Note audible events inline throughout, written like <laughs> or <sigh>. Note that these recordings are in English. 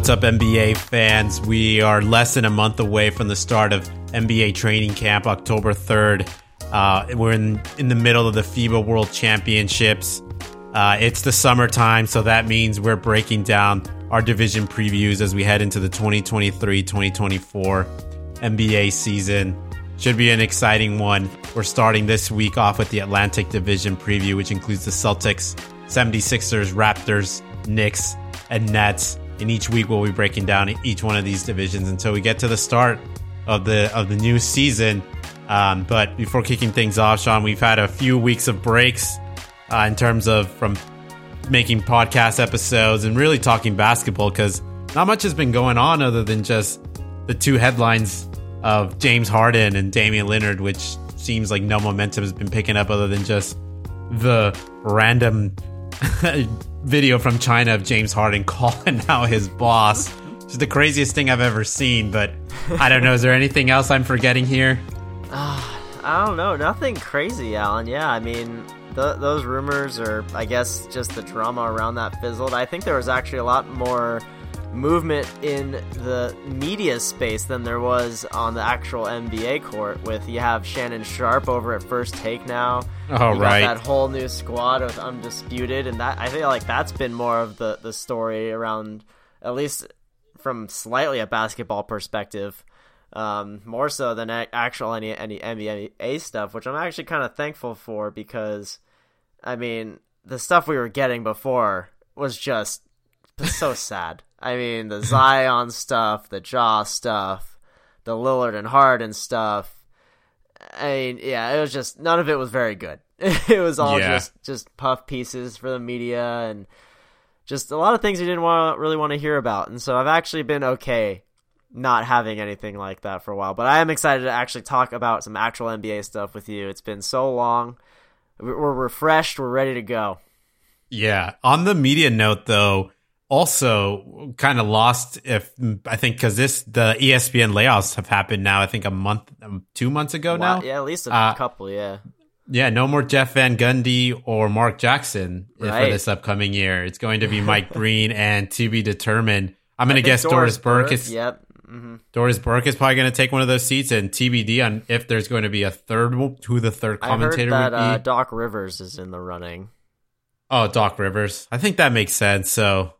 What's up, NBA fans? We are less than a month away from the start of NBA training camp, October 3rd. Uh, we're in, in the middle of the FIBA World Championships. Uh, it's the summertime, so that means we're breaking down our division previews as we head into the 2023 2024 NBA season. Should be an exciting one. We're starting this week off with the Atlantic Division preview, which includes the Celtics, 76ers, Raptors, Knicks, and Nets. And each week we'll be breaking down each one of these divisions until we get to the start of the of the new season. Um, but before kicking things off, Sean, we've had a few weeks of breaks uh, in terms of from making podcast episodes and really talking basketball because not much has been going on other than just the two headlines of James Harden and Damian Lillard, which seems like no momentum has been picking up other than just the random <laughs> video from China of James Harden <laughs> calling out his boss. It's the craziest thing I've ever seen, but I don't know. Is there anything else I'm forgetting here? Uh, <sighs> I don't know. Nothing crazy, Alan. Yeah, I mean, th- those rumors, or I guess just the drama around that fizzled. I think there was actually a lot more movement in the media space than there was on the actual NBA court. With you have Shannon Sharpe over at First Take now. Oh you right, that whole new squad with Undisputed, and that I feel like that's been more of the the story around, at least from slightly a basketball perspective. Um, more so than actual any any NBA stuff, which I'm actually kind of thankful for because, I mean, the stuff we were getting before was just so <laughs> sad. I mean, the Zion <laughs> stuff, the Ja stuff, the Lillard and Harden stuff. I mean, yeah, it was just none of it was very good. <laughs> it was all yeah. just just puff pieces for the media and just a lot of things you didn't want really want to hear about. And so I've actually been okay not having anything like that for a while. But I am excited to actually talk about some actual NBA stuff with you. It's been so long. We're refreshed. We're ready to go. Yeah. On the media note, though, also kind of lost if I think because this the ESPN layoffs have happened now. I think a month, um, two months ago wow, now. Yeah, at least a uh, couple. Yeah. Yeah, no more Jeff Van Gundy or Mark Jackson right. for this upcoming year. It's going to be Mike <laughs> Breen and to be determined. I'm going to guess Doris, Doris Burke is. Yep. Mm-hmm. Doris Burke is probably going to take one of those seats, and TBD on if there's going to be a third, who the third commentator I heard that, uh, Doc Rivers is in the running. Oh, Doc Rivers. I think that makes sense. So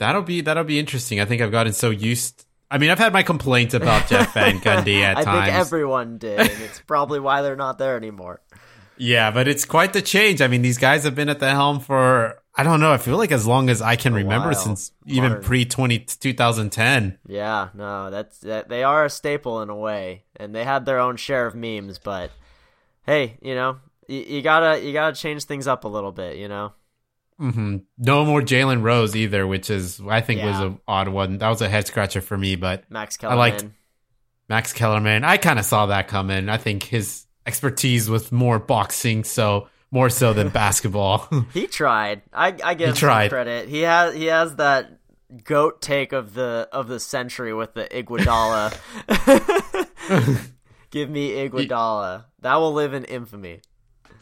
That'll be that'll be interesting. I think I've gotten so used. I mean, I've had my complaints about Jeff <laughs> Van Gundy at I times. I think everyone did, it's <laughs> probably why they're not there anymore. Yeah, but it's quite the change. I mean, these guys have been at the helm for I don't know. I feel like as long as I can remember, since Modern. even pre 2010. Yeah, no, that's that, they are a staple in a way, and they had their own share of memes. But hey, you know, you, you gotta you gotta change things up a little bit, you know. Mm-hmm. No more Jalen Rose either, which is I think yeah. was an odd one. That was a head scratcher for me, but Max Kellerman. I liked Max Kellerman. I kind of saw that coming. I think his expertise was more boxing, so more so than <laughs> basketball. <laughs> he tried. I, I give he him credit. He has he has that goat take of the of the century with the Iguodala. <laughs> give me Iguodala. That will live in infamy.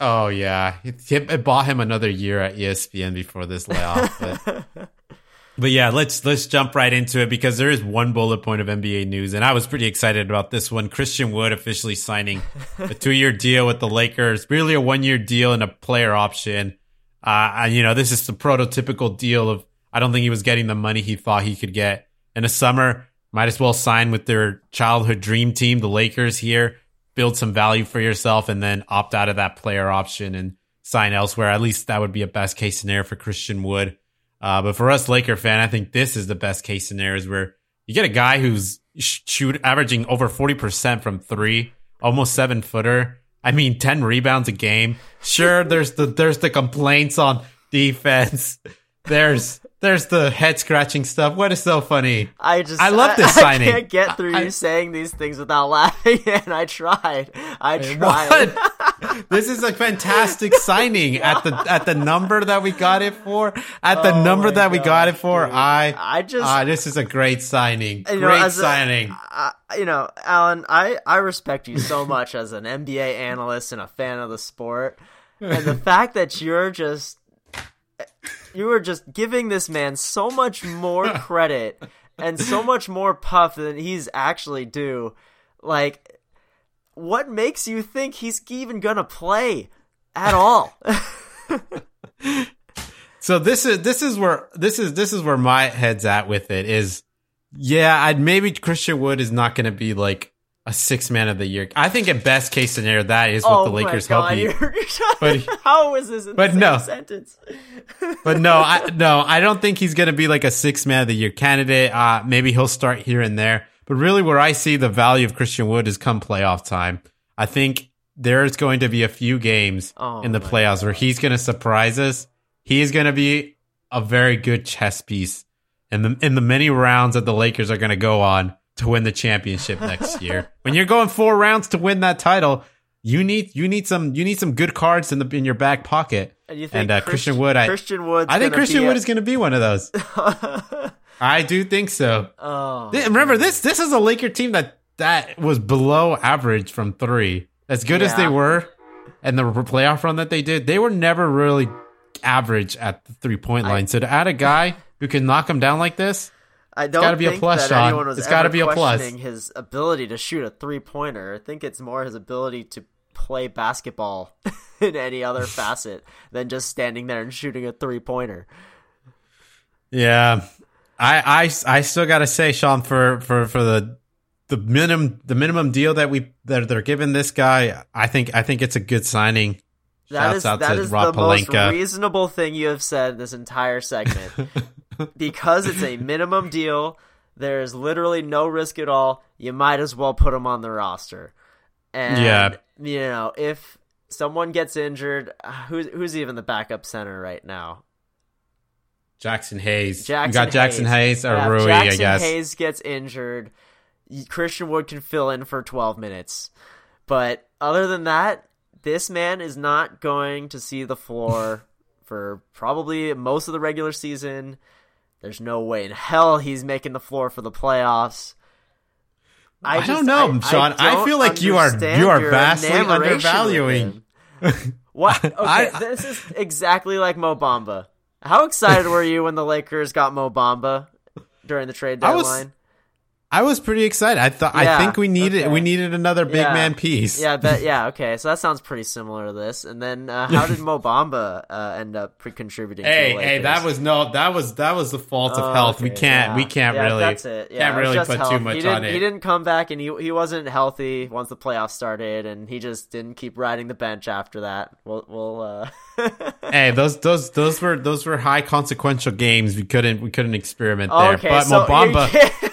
Oh yeah, it, it, bought him another year at ESPN before this layoff. But, <laughs> but yeah, let's let's jump right into it because there is one bullet point of NBA news, and I was pretty excited about this one. Christian Wood officially signing a <laughs> two-year deal with the Lakers, really a one-year deal and a player option. Uh, you know, this is the prototypical deal of I don't think he was getting the money he thought he could get in the summer. Might as well sign with their childhood dream team, the Lakers here build some value for yourself and then opt out of that player option and sign elsewhere. At least that would be a best case scenario for Christian Wood. Uh, but for us Laker fan, I think this is the best case scenario is where you get a guy who's shoot averaging over 40% from three, almost seven footer. I mean, 10 rebounds a game. Sure, there's the, there's the complaints on defense. There's, there's the head scratching stuff. What is so funny? I just I love this <laughs> I, signing. I can't get through I, you saying these things without <laughs> laughing, and I tried. I tried. <laughs> this is a fantastic signing at the at the number that we got it for. At the oh number that we got it for, dude. I I just uh, this is a great signing. You know, great signing. A, you know, Alan, I I respect you so much as an NBA analyst and a fan of the sport, and the fact that you're just you are just giving this man so much more <laughs> credit and so much more puff than he's actually due. Like, what makes you think he's even gonna play at all? <laughs> so this is this is where this is this is where my head's at with it is yeah, I'd maybe Christian Wood is not going to be like a six man of the year. I think at best case scenario that is what oh the Lakers God, help you. <laughs> But- <laughs> how is this in but no. sentence? <laughs> But no, I no, I don't think he's going to be like a six man of the year candidate. Uh, maybe he'll start here and there. But really, where I see the value of Christian Wood is come playoff time. I think there's going to be a few games Oh in the playoffs where he's going to surprise us. He's going to be a very good chess piece in the in the many rounds that the Lakers are going to go on to win the championship next year. when you're going four rounds to win that title, you need you need some you need some good cards in the in your back pocket. And you think And, uh, Christian Wood, I- Christian Wood, I think Christian Wood is going to be one of those. <laughs> I do think so. oh, Th- Remember this this is a Laker team that that was below average from 3. As good as they were and the playoff run that they did, they were never really average at the three-point line. so to add a guy who can knock them down like this, I don't gotta be a think plus, that Sean. anyone was It's ever gotta be a plus. questioning his ability to shoot a three pointer. I think it's more his ability to play basketball <laughs> in any other <laughs> facet than just standing there and shooting a three pointer. yeah. I I I still got to say Sean for for for the the minimum the minimum deal that we that they're giving this guy, I think I think it's a good signing. That Shouts is out that to is Rob the most reasonable thing you have said this entire segment. <laughs> because it's a minimum deal, there is literally no risk at all. You might as well put him on the roster. And Yeah. you know, if someone gets injured, who's who's even the backup center right now? Jaxson Hayes. Jaxson you got Jaxson Hayes, or Yeah, Rui, Jaxson I guess. Hayes gets injured. Christian Wood can fill in for 12 minutes. But other than that, this man is not going to see the floor <laughs> for probably most of the regular season. There's no way in hell he's making the floor for the playoffs. I just- don't know, Sean. I don't feel like you are- you are vastly undervaluing. <laughs> What? Okay, I- this is exactly like Mo Bamba. How excited were you when the Lakers got Mo Bamba during the trade I deadline? I was pretty excited. I thought Yeah, I think we needed okay. we needed another big Yeah. man piece. Yeah, but yeah, okay. So that sounds pretty similar to this. And then, uh, how did <laughs> Mo Bamba uh, end up pre- contributing? to Hey, the hey, that was no, that was that was the fault of Oh, health. we can't, yeah. we can't really, That's it. Yeah, can't really put health. too much he on it. He didn't come back, and he he wasn't healthy once the playoffs started, and he just didn't keep riding the bench after that. We'll we'll. Uh... <laughs> Hey, those those those were those were high consequential games. We couldn't we couldn't experiment there. okay, but so Mo Bamba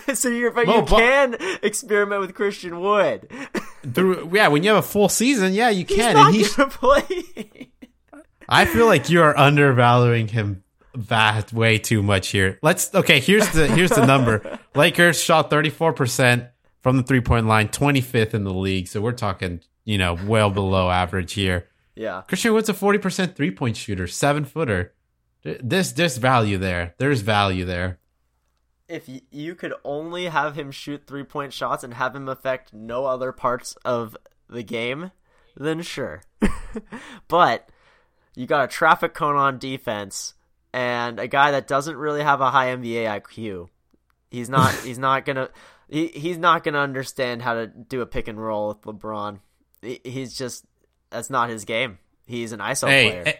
<laughs> so you're but Mo you Ba- can experiment with Christian Wood. <laughs> through yeah, when you have a full season, yeah, you can. He's not and he's gonna play. I feel like you are undervaluing him that way too much here. Let's okay, here's the here's the number. <laughs> Lakers shot 34% from the three-point line, 25th in the league. So we're talking, you know, well below average here. yeah. Christian Wood's a 40% three-point shooter, 7-footer. This this value there. There's value there. If you could only have him shoot three point shots and have him affect no other parts of the game, then sure. <laughs> but you got a traffic cone on defense and a guy that doesn't really have a high NBA IQ. He's not. <laughs> he's not gonna. He, he's not gonna understand how to do a pick and roll with LeBron. He- He's just that's not his game. He's an ISO Hey, player.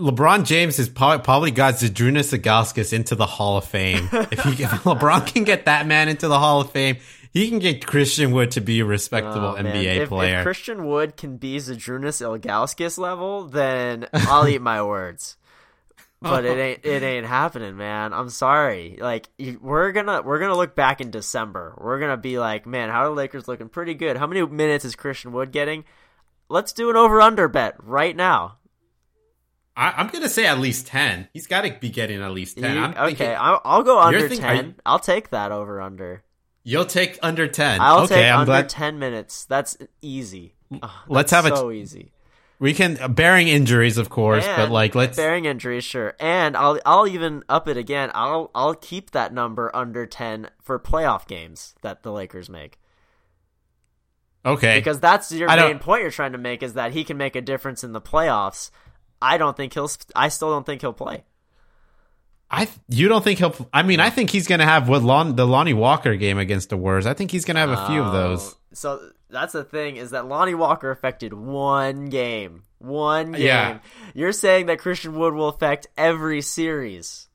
LeBron James has probably got Zadrunas Zagauskas into the Hall of Fame. if, he, <laughs> if LeBron can get that man into the Hall of Fame, he can get Christian Wood to be a respectable Oh. NBA if, player. If Christian Wood can be Zydrunas Ilgauskas level, then I'll eat my words. But it ain't it ain't happening, man. I'm sorry. Like we're gonna we're gonna look back in December. We're gonna be like, man, how are the Lakers looking? Pretty good. How many minutes is Christian Wood getting? Let's do an over under bet right now. I, I'm going to say at least 10. He's got to be getting at least 10. You- I'm okay, thinking, I'll, I'll go under think- are ten. you- I'll take that over under. you'll take under 10. I'll okay, take I'm under glad. ten minutes. That's easy. Ugh, Let's that's have a- so easy. We can, uh, bearing injuries, of course, but like, let's. bearing injuries, sure. And I'll I'll even up it again. I'll I'll keep that number under ten for playoff games that the Lakers make Okay. because that's your I don't- main point you're trying to make is that he can make a difference in the playoffs. I don't think he'll. I still don't think he'll play. I you don't think he'll? I mean, I think he's going to have what Lon, the Lonnie Walker game against the Warriors. I think he's going to have a few of oh, those. Oh, So that's the thing is that Lonnie Walker affected one game. One game. Yeah. You're saying that Christian Wood will affect every series.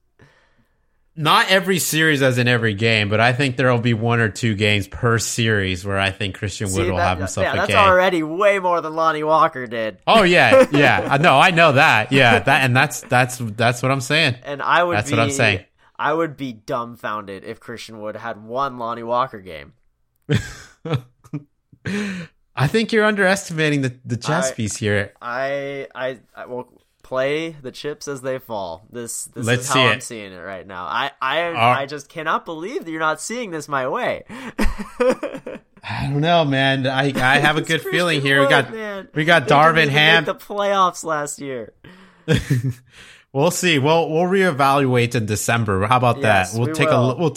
Not every series as in every game, but I think there will be one or two games per series where I think Christian Wood See, will that- have himself yeah, a that's game. already way more than Lonnie Walker did. Oh yeah, <laughs> yeah. Know, I know that. Yeah, that and that's that's that's what I'm saying. And I would That's be, what I'm saying. I would be dumbfounded if Christian Wood had one Lonnie Walker game. <laughs> I think you're underestimating the the chess I- piece here. I I, I will play the chips as they fall. This this Let's is how I'm it. seeing it right now. I I Are- I just cannot believe that you're not seeing this my way. <laughs> I don't know, man. I I have a good feeling here. we got man. we got Darvin Ham. the playoffs last year. <laughs> we'll see. We'll we'll reevaluate in December. How about Yes, that? We'll we take will. a look. We'll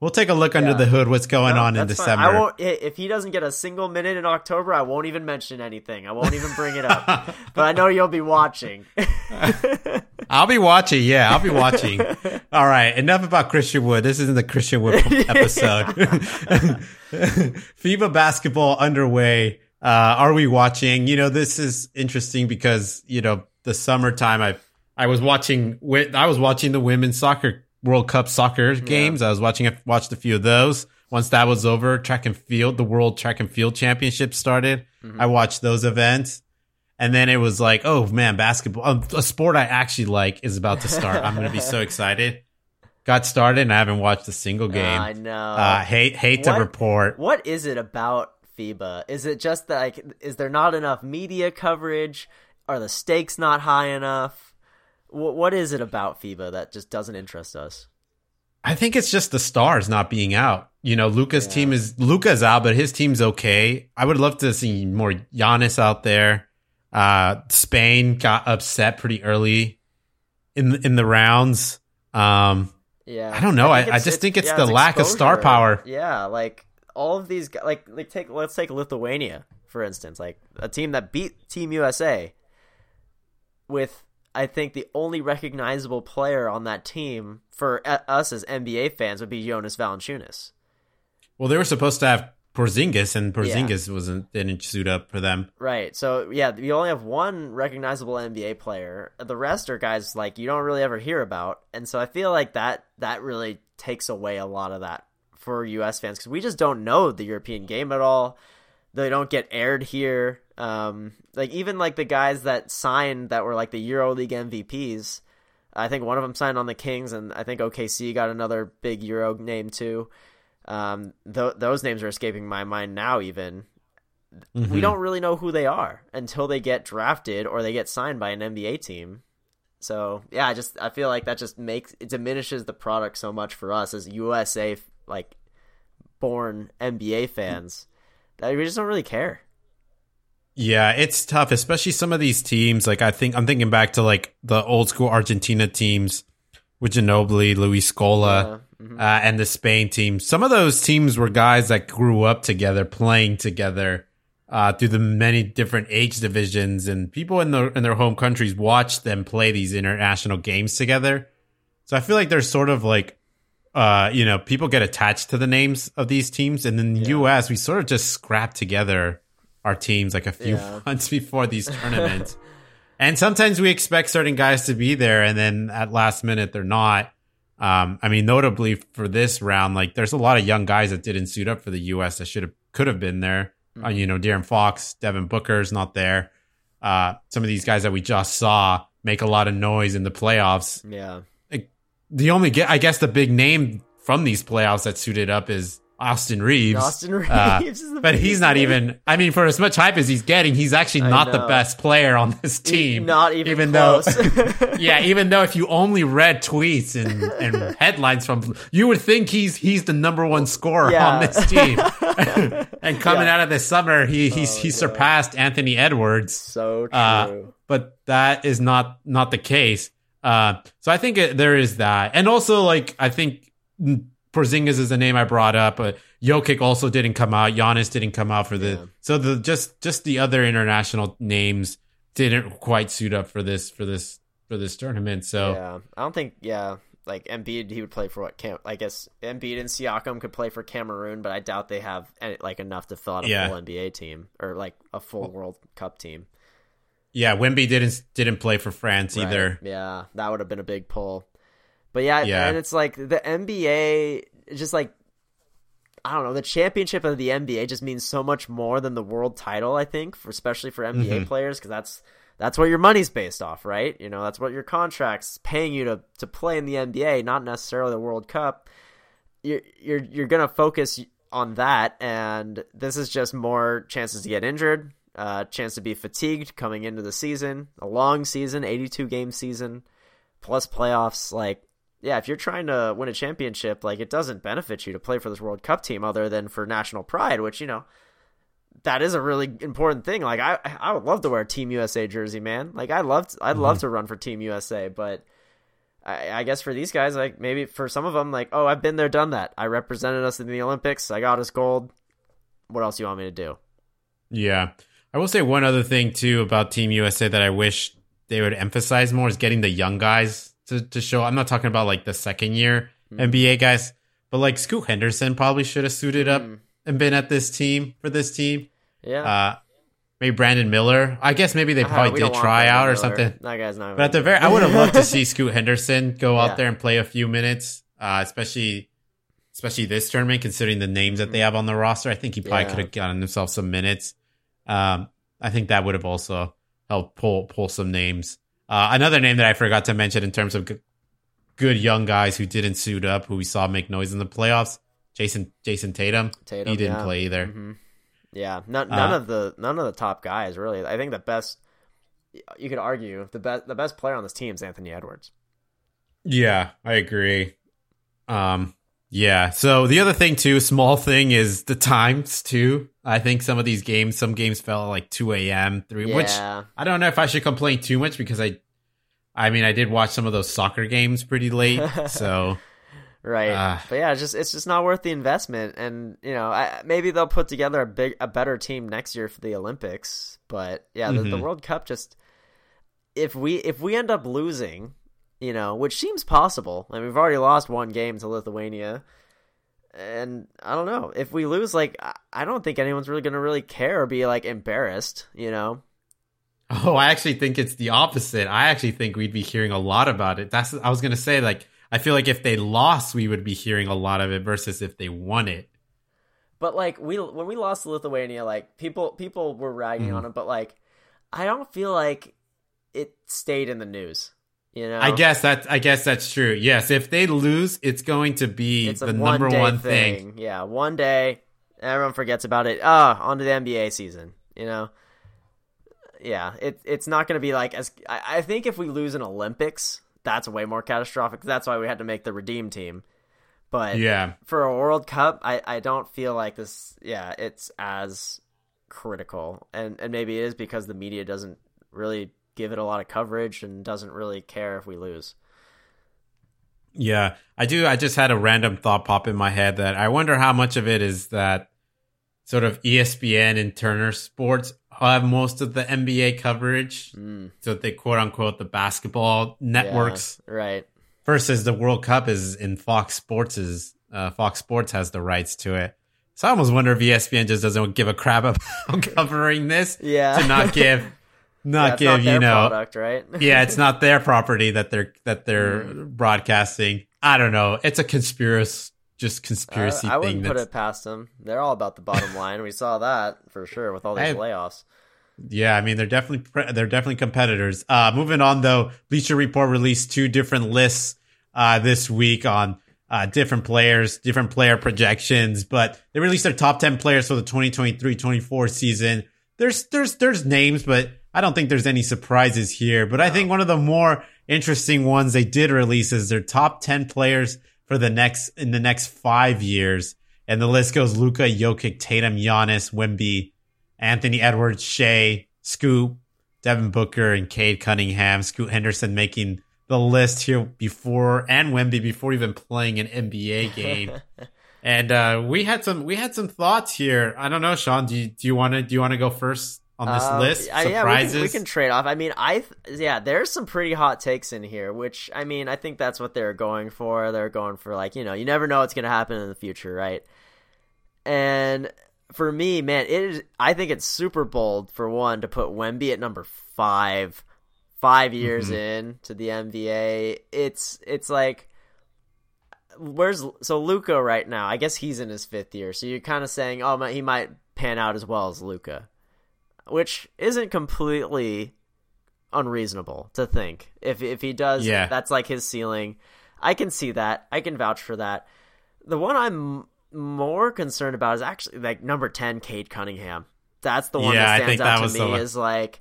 we'll take a look under Yeah. the hood. What's going No, on in that's fine. December? I won't. If he doesn't get a single minute in October, I won't even mention anything. I won't even bring it up. <laughs> but I know you'll be watching. <laughs> I'll be watching. Yeah, I'll be watching. <laughs> All right. Enough about Christian Wood. This isn't the Christian Wood episode. FIBA basketball underway. Uh, are we watching? You know, this is interesting because you know the summertime. I I was watching. I was watching the women's soccer World Cup soccer games. I was watching. a- Watched a few of those. Once that was over, track and field, the World Track and Field Championship started. I watched those events. And then it was like, oh man, basketball, um, a sport I actually like is about to start. I'm going to be so <laughs> excited. Got started and I haven't watched a single game. I know. Uh, hate hate to report. What is it about FIBA? Is it just that like is there not enough media coverage? Are the stakes not high enough? Wh- what is it about FIBA that just doesn't interest us? I think it's just the stars not being out. You know, Luka's team is Luka's out, but his team's okay. I would love to see more Giannis out there. Uh, Spain got upset pretty early in the, in the rounds. Um, Yeah, I don't know. I- I it's- just think it's yeah, the lack of star power. Yeah, like all of these, like like take let's take Lithuania for instance, like a team that beat Team USA with I think the only recognizable player on that team for uh, us as NBA fans would be Jonas Valanciunas. well, they were supposed to have Porzingis, and Porzingis wasn't didn't suit up for them. Right. So yeah, you only have one recognizable NBA player. The rest are guys like you don't really ever hear about, and so I feel like that that really takes away a lot of that for U.S. fans because we just don't know the European game at all. They don't get aired here. Um, like even like the guys that signed that were like the EuroLeague MVPs. I think one of them signed on the Kings, and I think OKC got another big Euro name too. Um, th- those names are escaping my mind now. Even Mm-hmm. we don't really know who they are until they get drafted or they get signed by an NBA team. So yeah, I just I feel like that just makes it diminishes the product so much for us as USA like born NBA fans that we just don't really care. Yeah, it's tough, especially some of these teams. Like I think I'm thinking back to like the old school Argentina teams with Ginobili, Luis Scola, Yeah, uh, and the Spain team. Some of those teams were guys that grew up together, playing together uh, through the many different age divisions, and people in their in their home countries watched them play these international games together. So I feel like there's sort of like, uh, you know, people get attached to the names of these teams, and in the U.S. we sort of just scrap together our teams like a few Yeah. <laughs> months before these <laughs> tournaments. and sometimes we expect certain guys to be there, and then at last minute they're not. Um, I mean, notably for this round, like there's a lot of young guys that didn't suit up for the U.S. that should have could have been there. Uh, you know, De'Aaron Fox, Devin Booker's not there. Uh, some of these guys that we just saw make a lot of noise in the playoffs. Yeah. The only, I guess, the big name from these playoffs that suited up is Austin Reaves. Austin Reaves Uh, is the but he's not even. I mean, for as much hype as he's getting, he's actually not the best player on this team. Not even, though, close. <laughs> yeah, even though if you only read tweets and, and <laughs> headlines from, you would think he's he's the number one scorer Yeah. on this team. <laughs> and coming Yeah. out of the summer, he he's he surpassed Anthony Edwards. so true. Uh, but that is not not the case. Uh, so I think it, there is that, and also like I think Porzingis is the name I brought up, but Jokic also didn't come out. Giannis didn't come out for the. Yeah. So the just just the other international names didn't quite suit up for this for this for this tournament. So yeah, I don't think. Yeah, like Embiid, he would play for what? Cam- I guess Embiid and Siakam could play for Cameroon, but I doubt they have any, like enough to fill out a Yeah. full NBA team or like a full World Cup team. Yeah, Wemby didn't didn't play for France Right. either. Yeah, that would have been a big pull. But yeah, Yeah. and it's like the NBA just like I don't know, the championship of the NBA just means so much more than the world title, I think, for especially for NBA Mhm. players cuz that's that's what your money's based off, right? You know, that's what your contract's paying you to to play in the NBA, not necessarily the World Cup. You're you're you're going to focus on that and this is just more chances to get injured, uh chance to be fatigued coming into the season, a long season, 82 game season plus playoffs like yeah if you're trying to win a championship like it doesn't benefit you to play for this world cup team other than for national pride which you know that is a really important thing. Like i i would love to wear a team usa jersey man. Like i loved i'd love mm-hmm. to run for team usa but I, I guess for these guys like maybe for some of them like oh i've been there done that. I represented us in the olympics. I got us gold. What else do you want me to do? Yeah. I will say one other thing too about Team USA that I wish they would emphasize more is getting the young guys to, to show. I'm not talking about like the second year NBA guys, but like Scoot Henderson probably should have suited up Mm. and been at this team for this team. yeah Uh, maybe Brandon Miller. I guess maybe they Uh, probably did try out or Miller. something. that guy's not But at the very, I would have loved to <laughs> see Scoot Henderson go out there and play a few minutes, uh, especially, especially this tournament, considering the names that they have on the roster. I think he probably Yeah. could have gotten himself some minutes. Um, I think that would have also helped pull pull some names. Uh, another name that I forgot to mention in terms of g- good young guys who didn't suit up, who we saw make noise in the playoffs. Jayson Jayson Tatum, Tatum, he didn't yeah. play either. Mhm. Yeah, none, none Uh, of the none of the top guys really. I think the best you could argue the best the best player on this team is Anthony Edwards. Yeah, I agree. Um, yeah. So the other thing too, small thing is the times too. I think some of these games, some games fell at like two a.m. three, which I don't know if I should complain too much because I, I mean, I did watch some of those soccer games pretty late. <laughs> so Right, Uh, but yeah, it's just it's just not worth the investment, and you know I, maybe they'll put together a big a better team next year for the Olympics. But yeah, the, the. World Cup just if we if we end up losing, you know, which seems possible. I mean, we've already lost one game to Lithuania, and I don't know if we lose. Like, I- don't think anyone's really gonna really care or be like embarrassed. You know, oh, I actually think it's the opposite. I actually think we'd be hearing a lot about it. That's I was gonna say like I feel like if they lost, we would be hearing a lot of it versus if they won it. But like we when we lost to Lithuania, like people people were ragging Mhm. on it, but like I don't feel like it stayed in the news. You know, I guess that I guess that's true. Yes, if they lose, it's going to be it's the number one thing. thing. Yeah, one day everyone forgets about it. Ah, on to the NBA season. You know, yeah, it it's not going to be like as I, I think if we lose an Olympics, that's way more catastrophic. That's why we had to make the redeem team. But Yeah, for a World Cup, I, I don't feel like this. Yeah, it's as critical, and and maybe it is because the media doesn't really give it a lot of coverage and doesn't really care if we lose. yeah. I do. I just had a random thought pop in my head that I wonder how much of it is that sort of ESPN and Turner Sports have most of the NBA coverage, Mm, so they quote unquote the basketball networks yeah, right? versus the World Cup is in Fox Sports's. Uh, Fox Sports has the rights to it. So I almost wonder if ESPN just doesn't give a crap <laughs> about covering this Yeah, to not give, <laughs> not it's give not you know, product, right? <laughs> yeah, it's not their property that they're that they're Mm. broadcasting. I don't know. It's a conspiracy, just conspiracy I, I wouldn't put it past them. They're all about the bottom line. We saw that for sure with all these Hey. layoffs. Yeah, I mean they're definitely they're definitely competitors. Uh, moving on though, Bleacher Report released two different lists uh, this week on uh, different players, different player projections, but they released their top ten players for the 2023-24 season. There's there's there's names, but I don't think there's any surprises here. But I think one of the more interesting ones they did release is their top ten players for the next in the next five years, and the list goes Luka, Jokic, Tatum, Giannis, Wemby, Anthony Edwards, Shai, Scoot, Devin Booker, and Cade Cunningham. Scoot Henderson making the list here before and Wemby before even playing an NBA game. <laughs> and uh, we had some we had some thoughts here. I don't know, Sean. Do you do you want to do you want to go first on this Um, list? I- yeah, Surprises? we can, we can trade off. I mean, I th- yeah, there's some pretty hot takes in here, which I mean, I think that's what they're going for. They're going for like you know, you never know what's going to happen in the future, right? And for me, man, it is. I think it's super bold for one to put Wemby at number five, five years Mhm. in to the NBA. It's it's like. Where's so Luka right now? I guess he's in his fifth year. So you're kind of saying, oh, he might pan out as well as Luka which isn't completely unreasonable to think. If if he does, Yeah. that's like his ceiling. I can see that. I can vouch for that. The one I'm more concerned about is actually like number ten, Cade Cunningham. That's the one Yeah, that stands that out was to me. Is like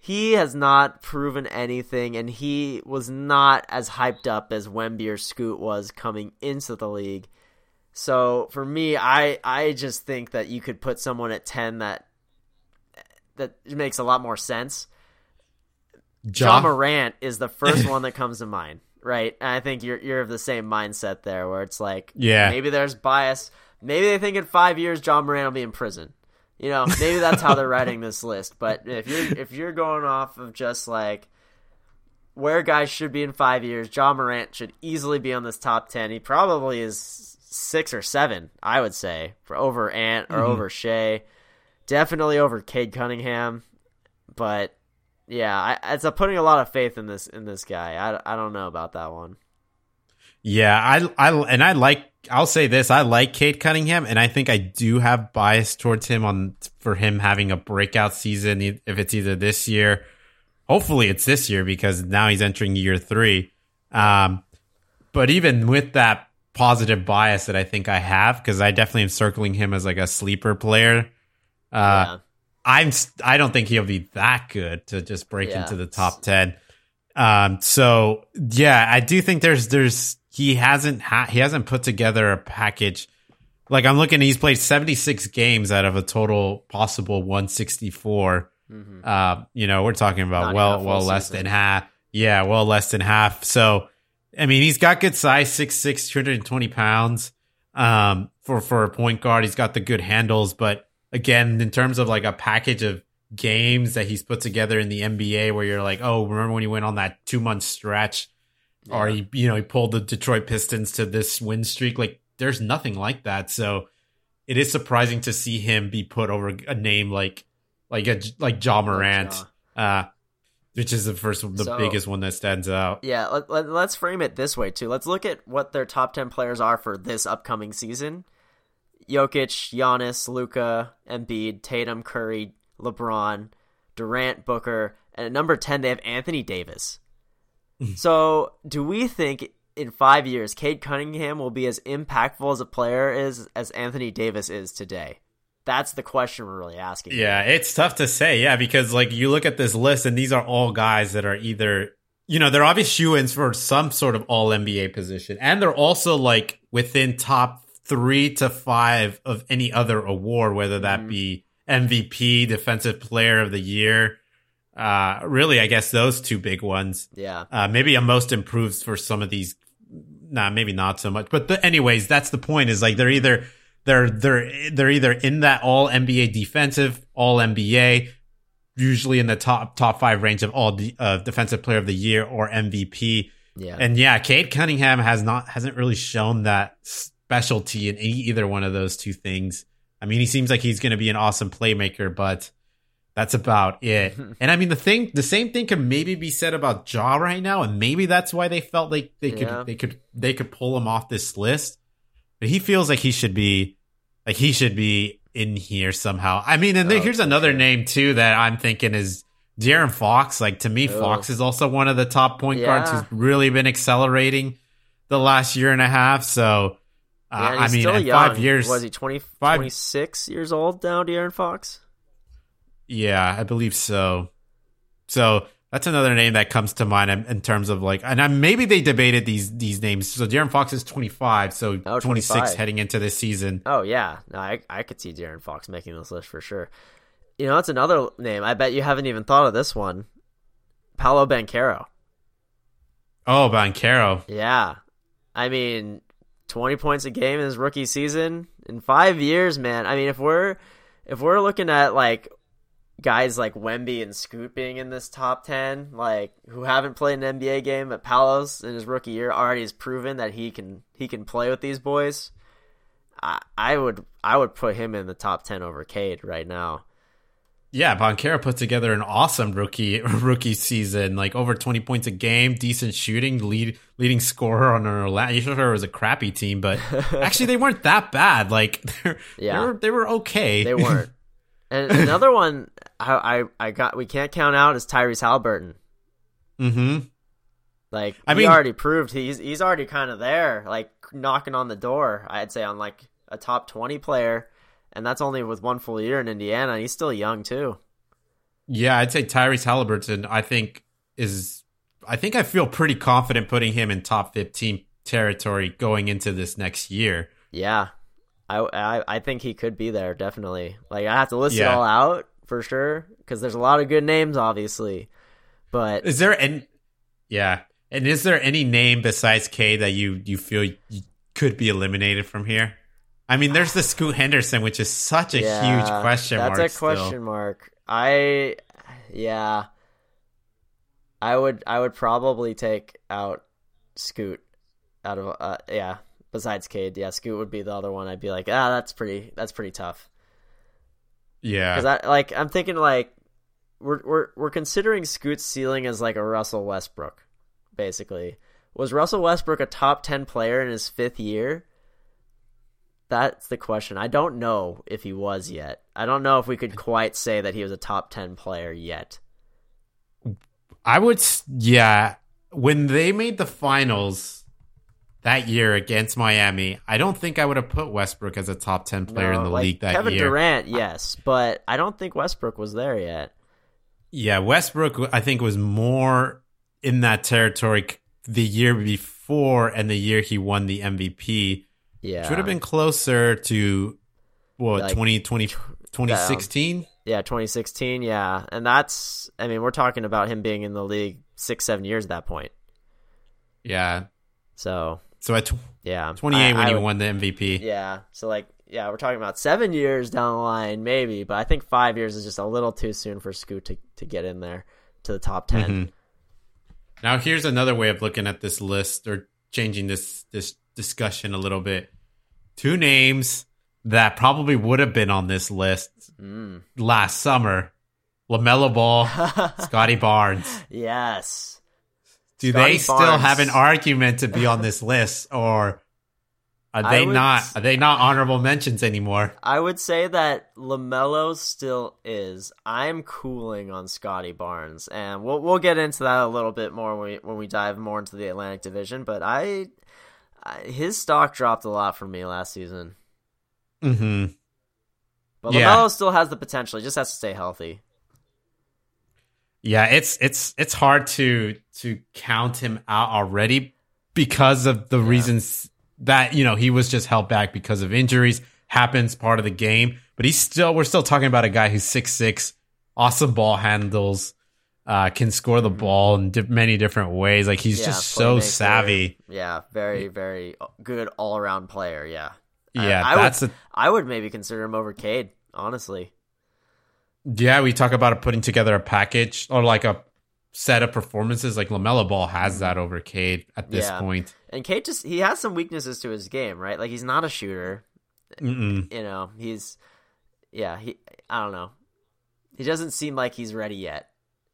he has not proven anything, and he was not as hyped up as Wemby or Scoot was coming into the league. So for me, I I just think that you could put someone at ten that that makes a lot more sense. John Ja- Morant is the first one that comes to mind, right? And I think you're you're of the same mindset there, where it's like, Yeah. maybe there's bias. Maybe they think in five years Ja Morant will be in prison. You know, maybe that's how they're writing this list. But if you're if you're going off of just like where guys should be in five years, Ja Morant should easily be on this top ten. He probably is six or seven, I would say, for over Ant or Mhm. over Shai. Definitely over Cade Cunningham, but yeah, I, it's a putting a lot of faith in this in this guy. I, I don't know about that one. Yeah, I, I, and I like. I'll say this: I like Cade Cunningham, and I think I do have bias towards him on for him having a breakout season. If it's either this year, hopefully it's this year because now he's entering year three. Um, but even with that positive bias that I think I have, because I definitely am circling him as like a sleeper player. Uh, yeah. I'm I don't think he'll be that good to just break Yeah. into the top 10. Um so yeah, I do think there's there's he hasn't ha- he hasn't put together a package like I'm looking he's played 76 games out of a total possible 164. Mhm. Uh, you know, we're talking about Not well even a full well less season. than half. Yeah, well less than half. So I mean, he's got good size, 6'6", 220 pounds. Um, for for a point guard, he's got the good handles, but again, in terms of like a package of games that he's put together in the NBA, where you're like, oh, remember when he went on that two month stretch, or he you know he pulled the Detroit Pistons to this win streak? Like, there's nothing like that. So it is surprising to see him be put over a name like like a like Ja Morant, uh, which is the first the So- biggest one that stands out. Yeah, let, let, let's frame it this way too. Let's look at what their top 10 players are for this upcoming season. Jokic, Giannis, Luka, Embiid, Tatum, Curry, LeBron, Durant, Booker, and at number 10 they have Anthony Davis. Hmm. so, do we think in 5 years Cade Cunningham will be as impactful as a player is as Anthony Davis is today? That's the question we're really asking. Yeah, it's tough to say. Yeah, because like you look at this list, and these are all guys that are either you know they're obvious shoe-ins for some sort of All NBA position, and they're also like within top three to five of any other award, whether that Mhm. be MVP, Defensive Player of the Year. Uh, really, I guess those two big ones. Yeah. Uh, maybe a most improved for some of these. Nah, maybe not so much. But the, anyways, that's the point. Is like they're either they're they're they're either in that All NBA defensive, All NBA, usually in the top top five range of All de- uh, Defensive Player of the Year or MVP. Yeah. And yeah, Cade Cunningham has not hasn't really shown that specialty in any, either one of those two things. I mean, he seems like he's going to be an awesome playmaker, but that's about it. <laughs> and I mean, the thing, the same thing could maybe be said about Ja right now, and maybe that's why they felt like they could Yeah. they could they could pull him off this list. But he feels like he should be like he should be in here somehow. I mean, and Oh, here's another sure. name too that I'm thinking is De'Aaron Fox. Like to me, Oh. Fox is also one of the top point guards who's really been accelerating the last year and a half. So, uh, Yeah, I mean, still young. five years, Was he 20, five- 26 years old now, De'Aaron Fox? yeah, I believe so. So that's another name that comes to mind in, terms of like, and I, maybe they debated these these names. So De'Aaron Fox is 25, so Oh, 26 25. heading into this season. Oh yeah, no, I I could see De'Aaron Fox making this list for sure. You know, that's another name. I bet you haven't even thought of this one. Paolo Banchero. Oh, Banchero. Yeah, I mean, twenty points a game in his rookie season in five years, man. I mean, if we're if we're looking at like guys like Wemby and Scoot being in this top ten, like who haven't played an NBA game, but Palos in his rookie year already has proven that he can he can play with these boys. I, I would I would put him in the top ten over Cade right now. Yeah, Banchero put together an awesome rookie <laughs> rookie season, like over twenty points a game, decent shooting, lead leading scorer on an Orlando. You sure it was a crappy team, but <laughs> actually they weren't that bad. Like <laughs> yeah, they were, they were okay. They weren't. And another one I, I I got we can't count out is Tyrese Haliburton. Mm-hmm. Like I mean, already proved he's he's already kind of there, like knocking on the door. I'd say on like a top twenty player and that's only with one full year in Indiana. He's still young too. Yeah, I'd say Tyrese Haliburton. I think is. I think I feel pretty confident putting him in top fifteen territory going into this next year. Yeah, I I, I think he could be there definitely. Like I have to list yeah. it all out for sure because there's a lot of good names, obviously. But is there any? Yeah, and is there any name besides K that you you feel you could be eliminated from here? I mean, there's the Scoot Henderson, which is such a yeah, huge question that's mark. That's a question still. mark. I, yeah, I would, I would probably take out Scoot out of, uh, yeah. Besides Cade, yeah, Scoot would be the other one. I'd be like, ah, that's pretty, that's pretty tough. Yeah, because I like, I'm thinking like, we're we're we're considering Scoot's ceiling as like a Russell Westbrook, basically. Was Russell Westbrook a top ten player in his fifth year? That's the question. I don't know if he was yet. I don't know if we could quite say that he was a top 10 player yet. I would, yeah. When they made the finals that year against Miami, I don't think I would have put Westbrook as a top 10 player no, in the like league that Kevin year. Kevin Durant, yes, but I don't think Westbrook was there yet. Yeah, Westbrook, I think, was more in that territory the year before and the year he won the MVP yeah. Should have been closer to what like, 2020 2016? yeah, 2016, yeah. And that's I mean, we're talking about him being in the league 6 7 years at that point. Yeah. So So at tw- yeah, 28 I, when I, he won the MVP. Yeah. So like yeah, we're talking about 7 years down the line maybe, but I think 5 years is just a little too soon for Scoot to to get in there to the top 10. Mm-hmm. Now here's another way of looking at this list or changing this this discussion a little bit. Two names that probably would have been on this list mm. last summer: LaMelo Ball, <laughs> Scottie Barnes. Yes. Do Scottie they still have an argument to be on this list, or are they would, not? Are they not honorable mentions anymore? I would say that LaMelo still is. I'm cooling on Scottie Barnes, and we'll we'll get into that a little bit more when we when we dive more into the Atlantic Division. But I his stock dropped a lot for me last season. Hmm. But yeah. LaMelo still has the potential. He just has to stay healthy. Yeah, it's it's it's hard to to count him out already because of the yeah. reasons that you know he was just held back because of injuries. Happens part of the game, but he's still we're still talking about a guy who's six six, awesome ball handles, uh, can score the ball in di- many different ways. Like he's yeah, just so savvy. Yeah, very very good all around player. Yeah, yeah. I, I that's would, a, I would maybe consider him over Cade. Honestly. Yeah, we talk about putting together a package or like a set of performances. Like LaMelo Ball has that over Cade at this yeah. point. And Cade just he has some weaknesses to his game, right? Like he's not a shooter. Mm-mm. You know, he's yeah. He I don't know. He doesn't seem like he's ready yet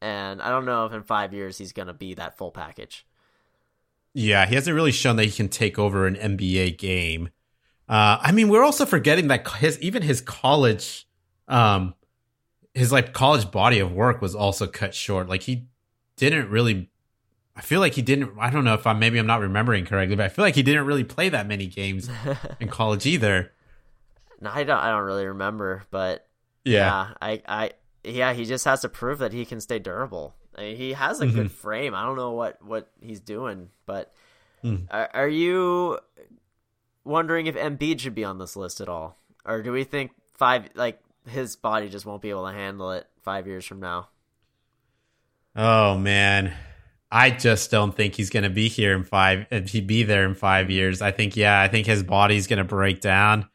and I don't know if in five years he's going to be that full package. Yeah, he hasn't really shown that he can take over an NBA game. Uh, I mean, we're also forgetting that his even his college, um, his like college body of work was also cut short. Like he didn't really. I feel like he didn't. I don't know if I'm maybe I'm not remembering correctly, but I feel like he didn't really play that many games <laughs> in college either. No, I don't. I don't really remember, but yeah, yeah I I yeah, he just has to prove that he can stay durable. I mean, he has a mm-hmm. good frame. I don't know what what he's doing, but mm. are, are, you wondering if Embiid should be on this list at all, or do we think five like his body just won't be able to handle it five years from now? Oh man, I just don't think he's going to be here in five. If he be there in five years, I think yeah, I think his body's going to break down.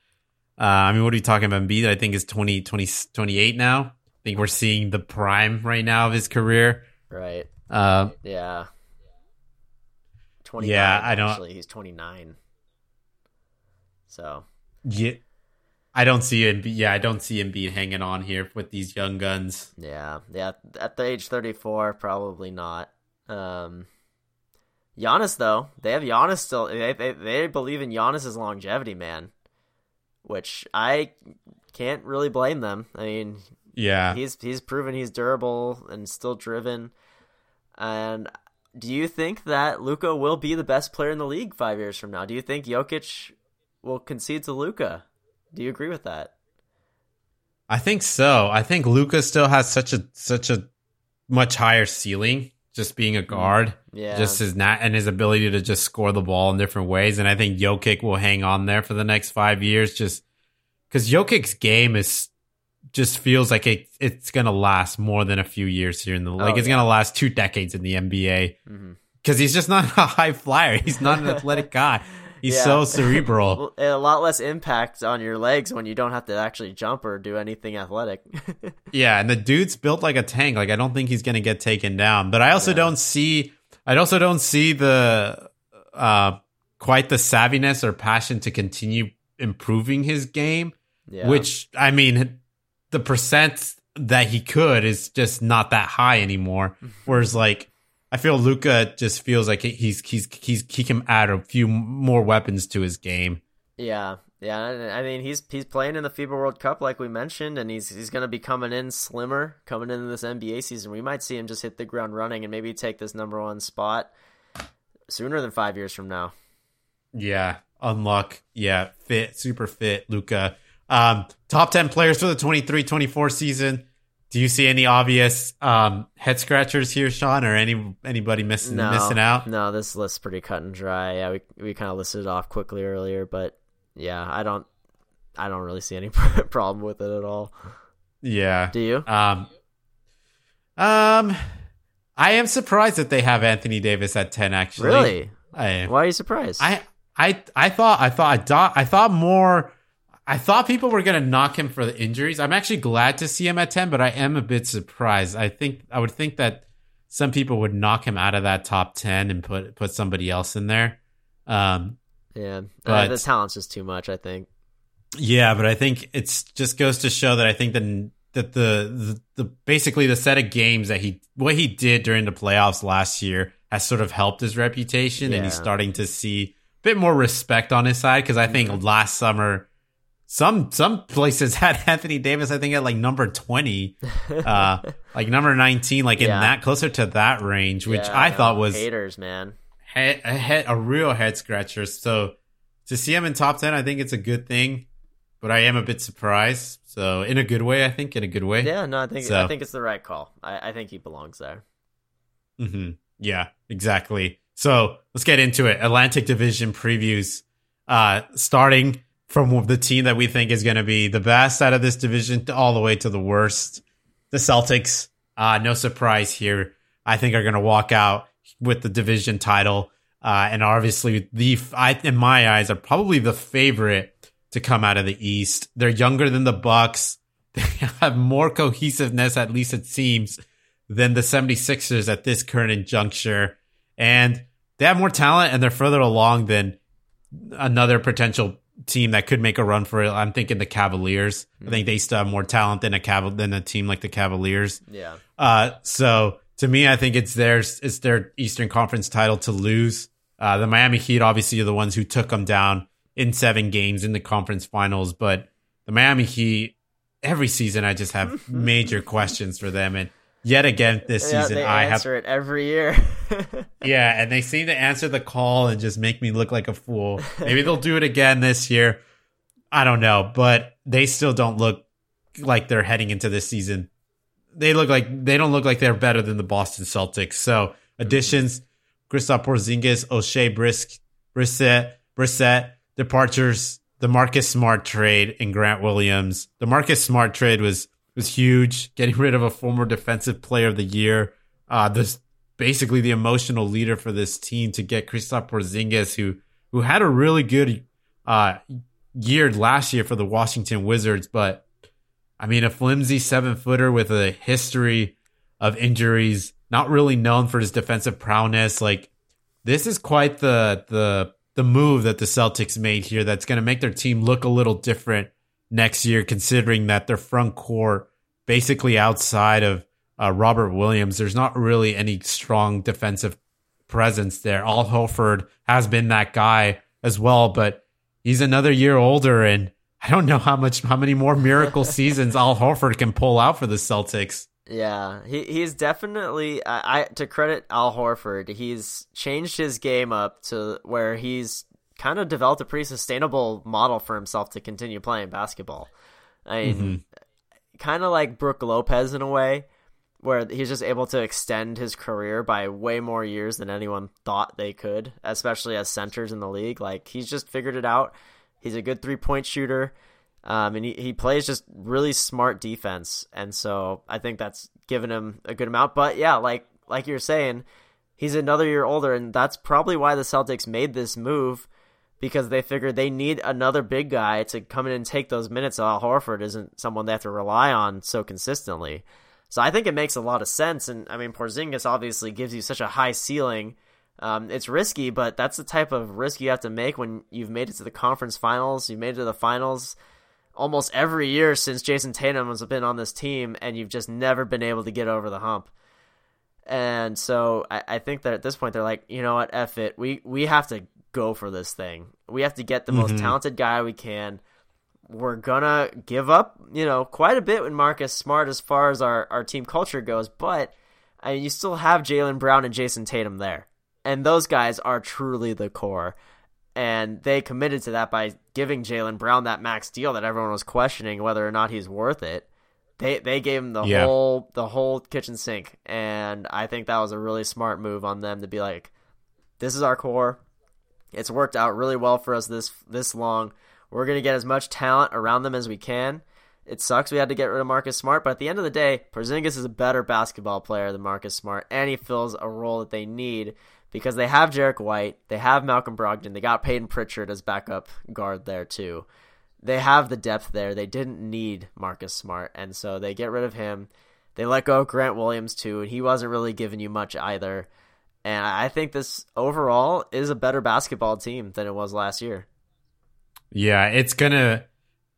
Uh, I mean, what are you talking about? Embiid, I think is 20, 20 28 now think we're seeing the prime right now of his career. Right. Uh, Yeah. 29, Yeah, I don't- Actually, he's 29. So, yeah, I don't see him. Yeah, I don't see him being hanging on here with these young guns. yeah. Yeah, at the age 34, probably not. Um Giannis though, they have Giannis still. They, they they believe in Giannis's longevity, man. Which I can't really blame them. I mean, Yeah, he's he's proven he's durable and still driven. And do you think that Luka will be the best player in the league five years from now? Do you think Jokic will concede to Luka? Do you agree with that? I think so. I think Luka still has such a such a much higher ceiling just being a mm, guard. Yeah, Just his nat and his ability to just score the ball in different ways. And I think Jokic will hang on there for the next five years just because Jokic's game is just feels like it, it's going to last more than a few years here in the like Oh, it's yeah. going to last two decades in the NBA Mhm. because he's just not <laughs> a high flyer. He's not an athletic <laughs> guy. He's Yeah. so cerebral. A lot less impact on your legs when you don't have to actually jump or do anything athletic. <laughs> Yeah, and the dude's built like a tank. Like I don't think he's gonna get taken down. But I also Yeah. don't see I also don't see the uh quite the savviness or passion to continue improving his game. yeah. Which I mean the percent that he could is just not that high anymore. Mm-hmm. Whereas like I feel Luka just feels like he's he's he's he can add a few more weapons to his game. Yeah, yeah. I mean, he's he's playing in the FIBA World Cup, like we mentioned, and he's he's going to be coming in slimmer, coming into this NBA season. We might see him just hit the ground running and maybe take this number one spot sooner than five years from now. Yeah, unlock. Yeah, fit, super fit, Luka. Um, top 10 players for the 23 24 season. Do you see any obvious um, head scratchers here, Sean, or any anybody missing No, missing out? No, this list's pretty cut and dry. Yeah, we we kind of listed it off quickly earlier, but yeah, I don't I don't really see any <laughs> problem with it at all. Yeah. Do you? Um, um, I am surprised that they have Anthony Davis at 10, actually. Really? I am. Why are you surprised? I I I thought I thought I thought I thought more I thought people were gonna knock him for the injuries. I'm actually glad to see him at ten, but I am a bit surprised. I think I would think that some people would knock him out of that top ten and put put somebody else in there. Um, yeah, uh, the talent's just too much. I think. yeah, but I think it's just goes to show that I think that that the, the the basically the set of games that he what he did during the playoffs last year has sort of helped his reputation, and he's starting to see a bit more respect on his side. Because I think Mm-hmm. last summer, some some places <laughs> had Anthony Davis, I think at like number twenty, uh, <laughs> like number nineteen, like in that closer to that range, which Yeah, I thought was haters, man. head, a, head, a real head scratcher. So to see him in top 10, I think it's a good thing, but I am a bit surprised. So in a good way, I think in a good way. Yeah, no, I think So- I think it's the right call. I, I think he belongs there. Mm-hmm. Yeah, exactly. So let's get into it. Atlantic Division previews, uh, starting from the team that we think is going to be the best out of this division all the way to the worst. The Celtics, uh, no surprise here. I think are going to walk out with the division title. Uh, and obviously the, I, in my eyes, are probably the favorite to come out of the East. They're younger than the Bucks. <laughs> They have more cohesiveness, at least it seems, than the 76ers at this current juncture. And they have more talent and they're further along than another potential team that could make a run for it. I'm thinking the Cavaliers. I think they still have more talent than a Caval- than a team like the Cavaliers. Yeah, Uh, so to me, I think it's theirs. It's their Eastern Conference title to lose. Uh, the Miami Heat obviously are the ones who took them down in seven games in the conference finals, but the Miami Heat every season I just have <laughs> major questions for them, and yet again this yeah season they I have answer it every year. <laughs> yeah, and they seem to answer the call and just make me look like a fool. Maybe they'll do it again this year. I don't know, but they still don't look like they're heading into this season. They look like they don't look like they're better than the Boston Celtics. So additions: Kristaps Porzingis, Oshae Brisk, Brissett, Brissett, departures: the Marcus Smart trade and Grant Williams. The Marcus Smart trade was was huge, getting rid of a former defensive player of the year. Uh, this basically the emotional leader for this team to get Kristaps Porzingis, who who had a really good uh, year last year for the Washington Wizards, but I mean, a flimsy seven footer with a history of injuries, not really known for his defensive prowess. Like this is quite the the the move that the Celtics made here. That's going to make their team look a little different next year, considering that their front court, basically outside of uh, Robert Williams, there's not really any strong defensive presence there. Al Horford has been that guy as well, but he's another year older and I don't know how much how many more miracle <laughs> seasons Al Horford can pull out for the Celtics. Yeah, he he's definitely I, I to credit Al Horford, he's changed his game up to where he's kind of developed a pretty sustainable model for himself to continue playing basketball. I mean, mm-hmm. Kind of like Brook Lopez in a way, where he's just able to extend his career by way more years than anyone thought they could, especially as centers in the league. Like he's just figured it out He's a good three point shooter. Um, and he, he plays just really smart defense. And so I think that's given him a good amount. But yeah, like like you're saying, he's another year older, and that's probably why the Celtics made this move because they figured they need another big guy to come in and take those minutes. Al Horford isn't someone they have to rely on so consistently. So I think it makes a lot of sense. And I mean, Porzingis obviously gives you such a high ceiling um, it's risky, but that's the type of risk you have to make when you've made it to the conference finals. You've made it to the finals almost every year since Jayson Tatum has been on this team, and you've just never been able to get over the hump. And so I, I think that at this point they're like, you know what, F it. We we have to go for this thing. We have to get the mm-hmm. most talented guy we can. We're gonna give up, you know, quite a bit with Marcus Smart as far as our, our team culture goes, but I mean, you still have Jaylen Brown and Jayson Tatum there and those guys are truly the core. And they committed to that by giving Jaylen Brown that max deal that everyone was questioning whether or not he's worth it. They they gave him the yeah. whole the whole kitchen sink, and I think that was a really smart move on them to be like, this is our core. It's worked out really well for us this this long. We're gonna get as much talent around them as we can. It sucks we had to get rid of Marcus Smart, but at the end of the day, Porzingis is a better basketball player than Marcus Smart, and he fills a role that they need because they have Derrick White, they have Malcolm Brogdon, they got Payton Pritchard as backup guard there too. They have the depth there. They didn't need Marcus Smart, and so they get rid of him. They let go of Grant Williams too, and he wasn't really giving you much either. And I think this overall is a better basketball team than it was last year. Yeah, it's gonna.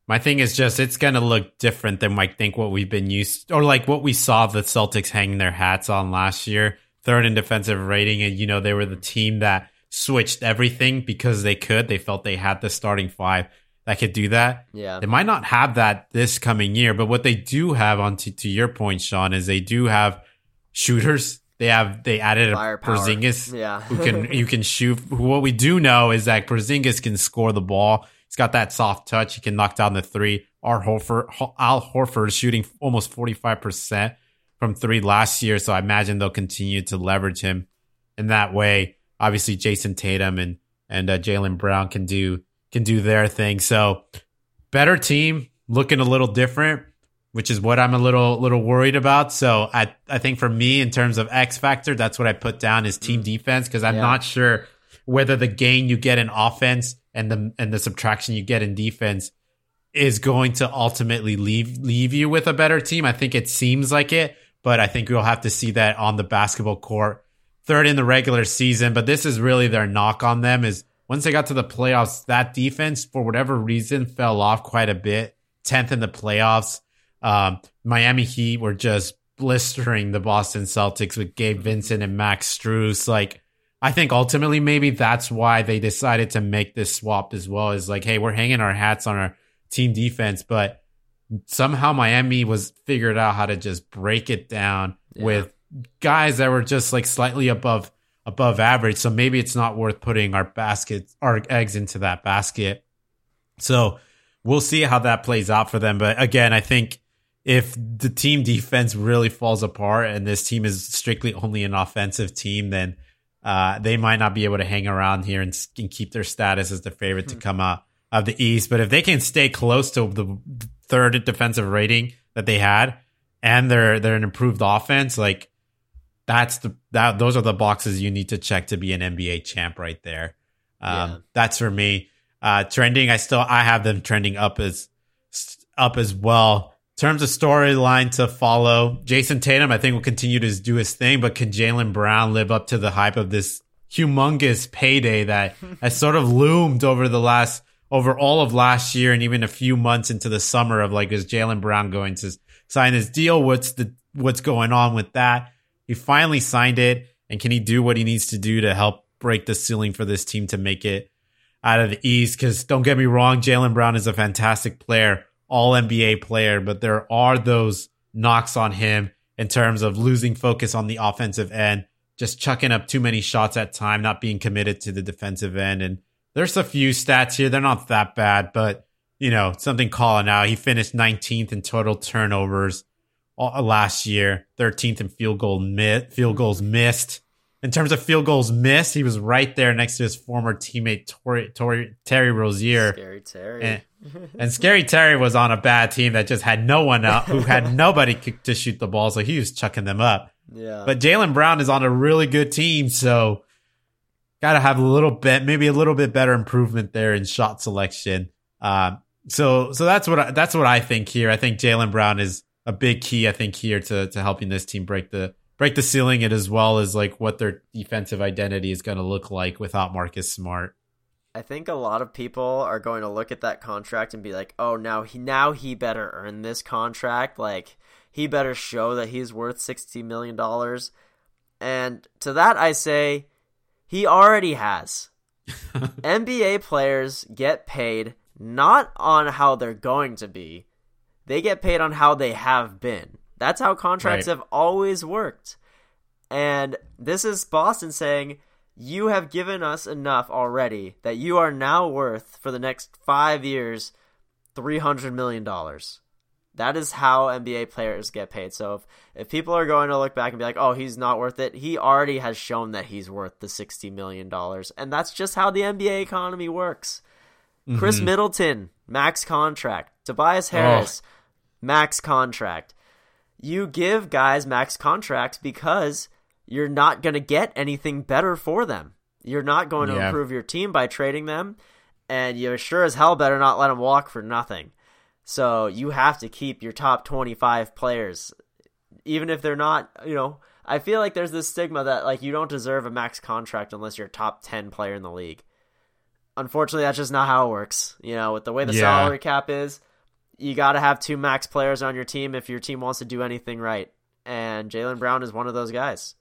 My thing is just it's gonna look different than I think what we've been used or like what we saw the Celtics hanging their hats on last year third in defensive rating, and you know they were the team that switched everything because they could. They felt they had the starting five that could do that. Yeah, they might not have that this coming year, but what they do have on to, to your point, Sean, is they do have shooters. They have they added Firepower. a Porzingis, yeah, who can <laughs> you can shoot. What we do know is that Porzingis can score the ball. He's got that soft touch. He can knock down the three. Our Horford, Al Horford is shooting almost forty five percent from three last year. So I imagine they'll continue to leverage him in that way. Obviously, Jayson Tatum and and uh, Jaylen Brown can do can do their thing. So better team, looking a little different, which is what I'm a little little worried about. So I I think for me in terms of X factor, that's what I put down is team mm. defense because I'm yeah. not sure whether the gain you get in offense and the and the subtraction you get in defense is going to ultimately leave leave you with a better team. I think it seems like it, but I think we'll have to see that on the basketball court. Third in the regular season, but this is really their knock on them is once they got to the playoffs, that defense for whatever reason fell off quite a bit. Tenth in the playoffs. Um, Miami Heat were just blistering the Boston Celtics with Gabe Vincent and Max Strus. Like, I think ultimately maybe that's why they decided to make this swap as well. Is like, hey, we're hanging our hats on our team defense, but somehow Miami was figured out how to just break it down yeah. with guys that were just like slightly above above average. So maybe it's not worth putting our baskets our eggs into that basket. So we'll see how that plays out for them. But again, I think if the team defense really falls apart and this team is strictly only an offensive team, then uh, they might not be able to hang around here and, and keep their status as the favorite mm-hmm. to come out of the East. But if they can stay close to the third defensive rating that they had, and they're they're an improved offense, like that's the that those are the boxes you need to check to be an NBA champ right there. Um, yeah. That's for me. Uh, trending, I still I have them trending up as up as well. Terms of storyline to follow, Jayson Tatum, I think, will continue to do his thing, but can Jaylen Brown live up to the hype of this humongous payday that <laughs> has sort of loomed over the last, over all of last year and even a few months into the summer of like, is Jaylen Brown going to sign his deal? What's the, what's going on with that? He finally signed it. And can he do what he needs to do to help break the ceiling for this team to make it out of the East? Because don't get me wrong, Jaylen Brown is a fantastic player all NBA player, but there are those knocks on him in terms of losing focus on the offensive end, just chucking up too many shots at time, not being committed to the defensive end. And there's a few stats here. They're not that bad, but you know, something calling out. He finished 19th in total turnovers uh, last year, 13th in field goal field goals missed. In terms of field goals missed, he was right there next to his former teammate Tori, Tori, Terry Rozier. Scary Terry. And, and Scary Terry was on a bad team that just had no one out, who had <laughs> nobody to shoot the ball, so he was chucking them up. Yeah. But Jaylen Brown is on a really good team, so got to have a little bit, maybe a little bit better improvement there in shot selection. Um, so, so that's what I, that's what I think here. I think Jaylen Brown is a big key. I think here to to helping this team break the break the ceiling, and as well as like what their defensive identity is going to look like without Marcus Smart. I think a lot of people are going to look at that contract and be like, "Oh, now he now he better earn this contract. Like he better show that he's worth 60 million dollars." And to that I say, he already has. <laughs> NBA players get paid not on how they're going to be. They get paid on how they have been. That's how contracts right. have always worked. And this is Boston saying, you have given us enough already that you are now worth for the next five years $300 million. That is how NBA players get paid. So if, if people are going to look back and be like, oh, he's not worth it, he already has shown that he's worth the $60 million. And that's just how the NBA economy works. Mm-hmm. Khris Middleton, max contract. Tobias. Harris, oh. max contract. You give guys max contracts because you're not going to get anything better for them. You're not going to yeah. improve your team by trading them, and you sure as hell better not let them walk for nothing. So you have to keep your top 25 players, even if they're not, you know. I feel like there's this stigma that like you don't deserve a max contract unless you're a top 10 player in the league. Unfortunately, that's just not how it works. You know, with the way the yeah. salary cap is, you got to have two max players on your team if your team wants to do anything right. And Jaylen Brown is one of those guys.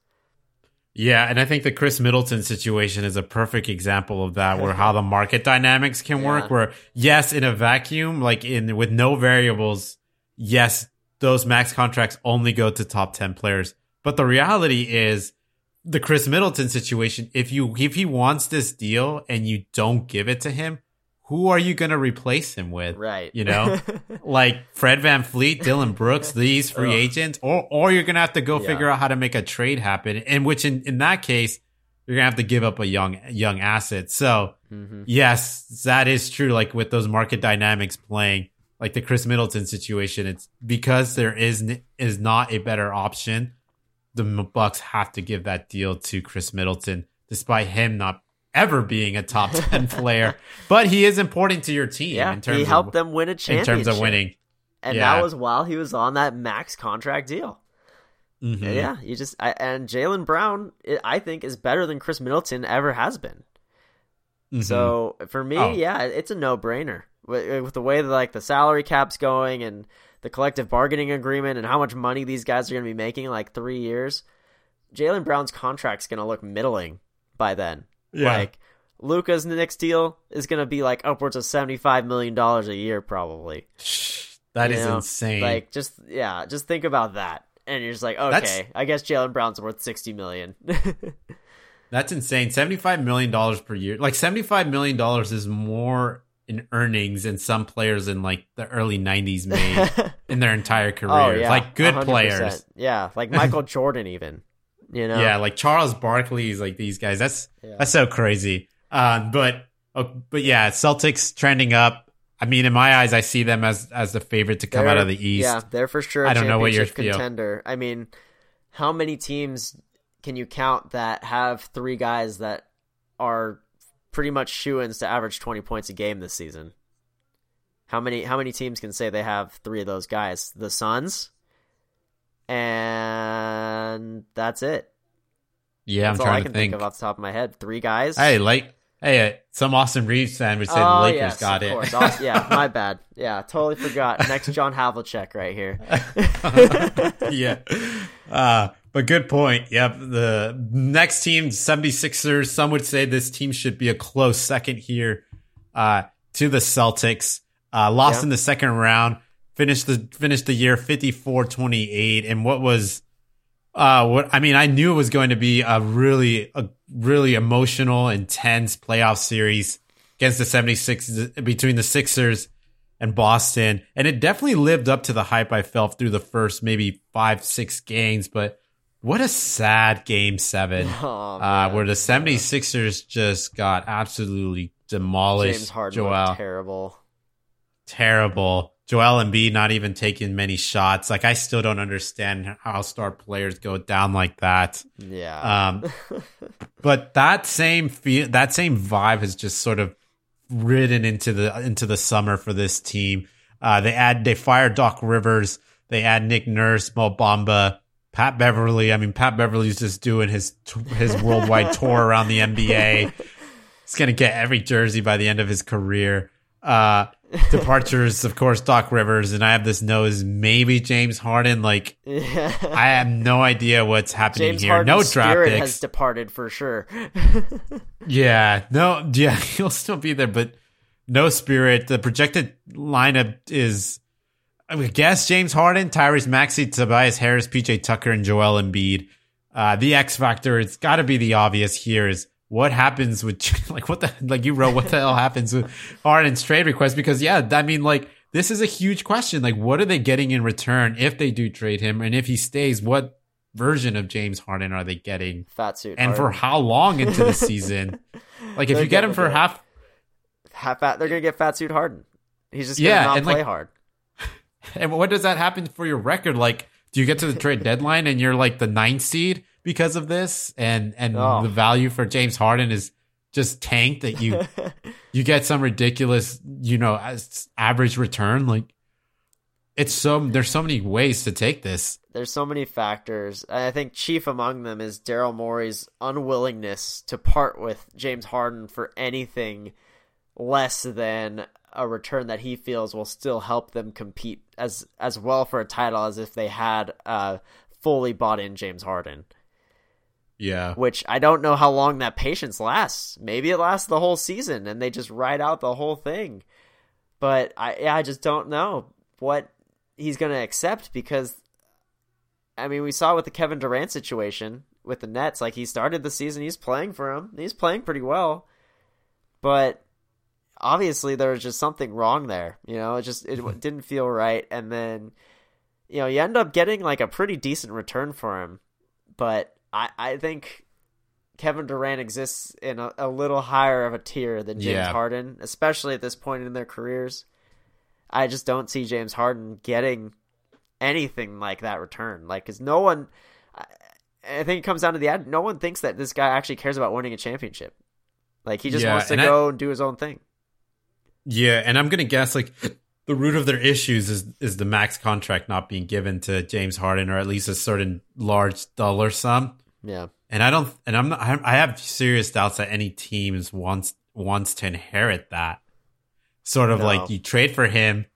Yeah, and I think the Khris Middleton situation is a perfect example of that, where how the market dynamics can yeah. work. Where yes, in a vacuum, like in with no variables, yes, those max contracts only go to top ten players. But the reality is, the Khris Middleton situation. If you if he wants this deal and you don't give it to him, who are you going to replace him with? Right. You know, <laughs> like Fred VanVleet, Dillon Brooks, these <laughs> free agents, or, or you're going to have to go yeah. figure out how to make a trade happen. In which, in, in that case, you're going to have to give up a young, young asset. So mm-hmm. yes, that is true. Like with those market dynamics playing, like the Khris Middleton situation, it's because there is, is not a better option. The Bucks have to give that deal to Khris Middleton, despite him not ever being a top <laughs> 10 player, but he is important to your team yeah, in terms he helped of, them win a championship. In terms of winning. And yeah. that was while he was on that max contract deal. Mm-hmm. Yeah, you just I, and Jaylen Brown, I think, is better than Khris Middleton ever has been. Mm-hmm. So for me, oh. yeah, it's a no brainer with, with, the way that like the salary cap's going and the collective bargaining agreement and how much money these guys are going to be making in like three years. Jaylen Brown's contract's going to look middling by then. Yeah. Like Luka's next deal is going to be like upwards of seventy five million dollars a year, probably. That you is know? insane. Like just yeah, just think about that, and you're just like, okay, That's... I guess Jaylen Brown's worth sixty million. <laughs> That's insane. Seventy five million dollars per year. Like seventy five million dollars is more in earnings than some players in like the early '90s made <laughs> in their entire careers. Oh, yeah. Like good 100%. players. Yeah, like Michael Jordan even. You know? Yeah, like Charles Barkley's like these guys. That's yeah. that's so crazy. Uh, but uh, but yeah, Celtics trending up. I mean, in my eyes, I see them as as the favorite to come they're, out of the East. Yeah, they're for sure. I don't know what your contender. Feel. I mean, how many teams can you count that have three guys that are pretty much shoe ins to average twenty points a game this season? How many how many teams can say they have three of those guys? The Suns, and that's it. Yeah, That's I'm all I trying can to think. of off the top of my head. Three guys. Hey, like, hey, uh, some Austin Reaves fan would say the oh Lakers yes, got of it. course. <laughs> Aus- yeah, my bad. Yeah, totally forgot. Next John Havlicek right here. <laughs> yeah. Uh, but good point. Yep. The next team, 76ers, some would say this team should be a close second here uh, to the Celtics. Uh, lost in the second round, finished the finished the year 54-28 and what was uh what I mean, I knew it was going to be a really a really emotional, intense playoff series against the 76ers between the Sixers and Boston. And it definitely lived up to the hype I felt through the first maybe five, six games. But what a sad game seven, <laughs> Oh, uh, where the 76ers just got absolutely demolished. James Harden Joel, terrible. terrible. Joel Embiid not even taking many shots. Like I still don't understand how star players go down like that. Yeah. Um, <laughs> but that same feel, that same vibe has just sort of ridden into the into the summer for this team. Uh, they add they fire Doc Rivers, they add Nick Nurse, Mo Bamba, Pat Beverley. I mean, Pat Beverley's just doing his his worldwide <laughs> tour around the NBA. He's gonna get every jersey by the end of his career. Uh, departures, of course, Doc Rivers, and I have this nose maybe James Harden. Like yeah. I have no idea what's happening James here. Harden's no draft spirit picks. has departed for sure. <laughs> Yeah, no, yeah, <laughs> he'll still be there, but no spirit. The projected lineup is, I would guess, James Harden, Tyrese Maxey, Tobias Harris, PJ Tucker, and Joel Embiid. Uh, the X factor, it's got to be the obvious here is what happens with, <laughs> like, what the, like you wrote, what the hell happens with Harden's trade request? Because, yeah, I mean, like, this is a huge question. Like, what are they getting in return if they do trade him? And if he stays, what version of James Harden are they getting? Fat suit. and for how long into the <laughs> season? Like if you get him for it. half, half fat, they're gonna get fat suit Harden. He's just gonna Yeah, not and, play like, hard. <laughs> and what does that happen for your record? Like, do you get to the trade deadline and you're like the ninth seed because of this, and and Oh. the value for James Harden is just tanked that you <laughs> you get some ridiculous, you know, as average return? Like, it's so there's so many ways to take this. There's so many factors. I think chief among them is Daryl Morey's unwillingness to part with James Harden for anything less than a return that he feels will still help them compete as as well for a title as if they had uh, fully bought in James Harden. Yeah, Which I don't know how long that patience lasts. Maybe it lasts the whole season and they just ride out the whole thing. But I yeah, I just don't know what he's going to accept because I mean, we saw with the Kevin Durant situation with the Nets, like he started the season, he's playing for him. He's playing pretty well. But obviously there was just something wrong there. You know, it just it hmm. didn't feel right and then you know, you end up getting like a pretty decent return for him. But I I think Kevin Durant exists in a, a little higher of a tier than James Yeah. Harden, especially at this point in their careers. I just don't see James Harden getting anything like that return. Like, because no one, I, I think it comes down to the ad. No one thinks that this guy actually cares about winning a championship. Like, he just Yeah, wants to and I- go and do his own thing. Yeah, and I'm gonna guess like the root of their issues is is the max contract not being given to James Harden, or at least a certain large dollar sum. Yeah, And I don't, and I'm not, I have serious doubts that any teams wants wants to inherit that. Sort of No. like you trade for him,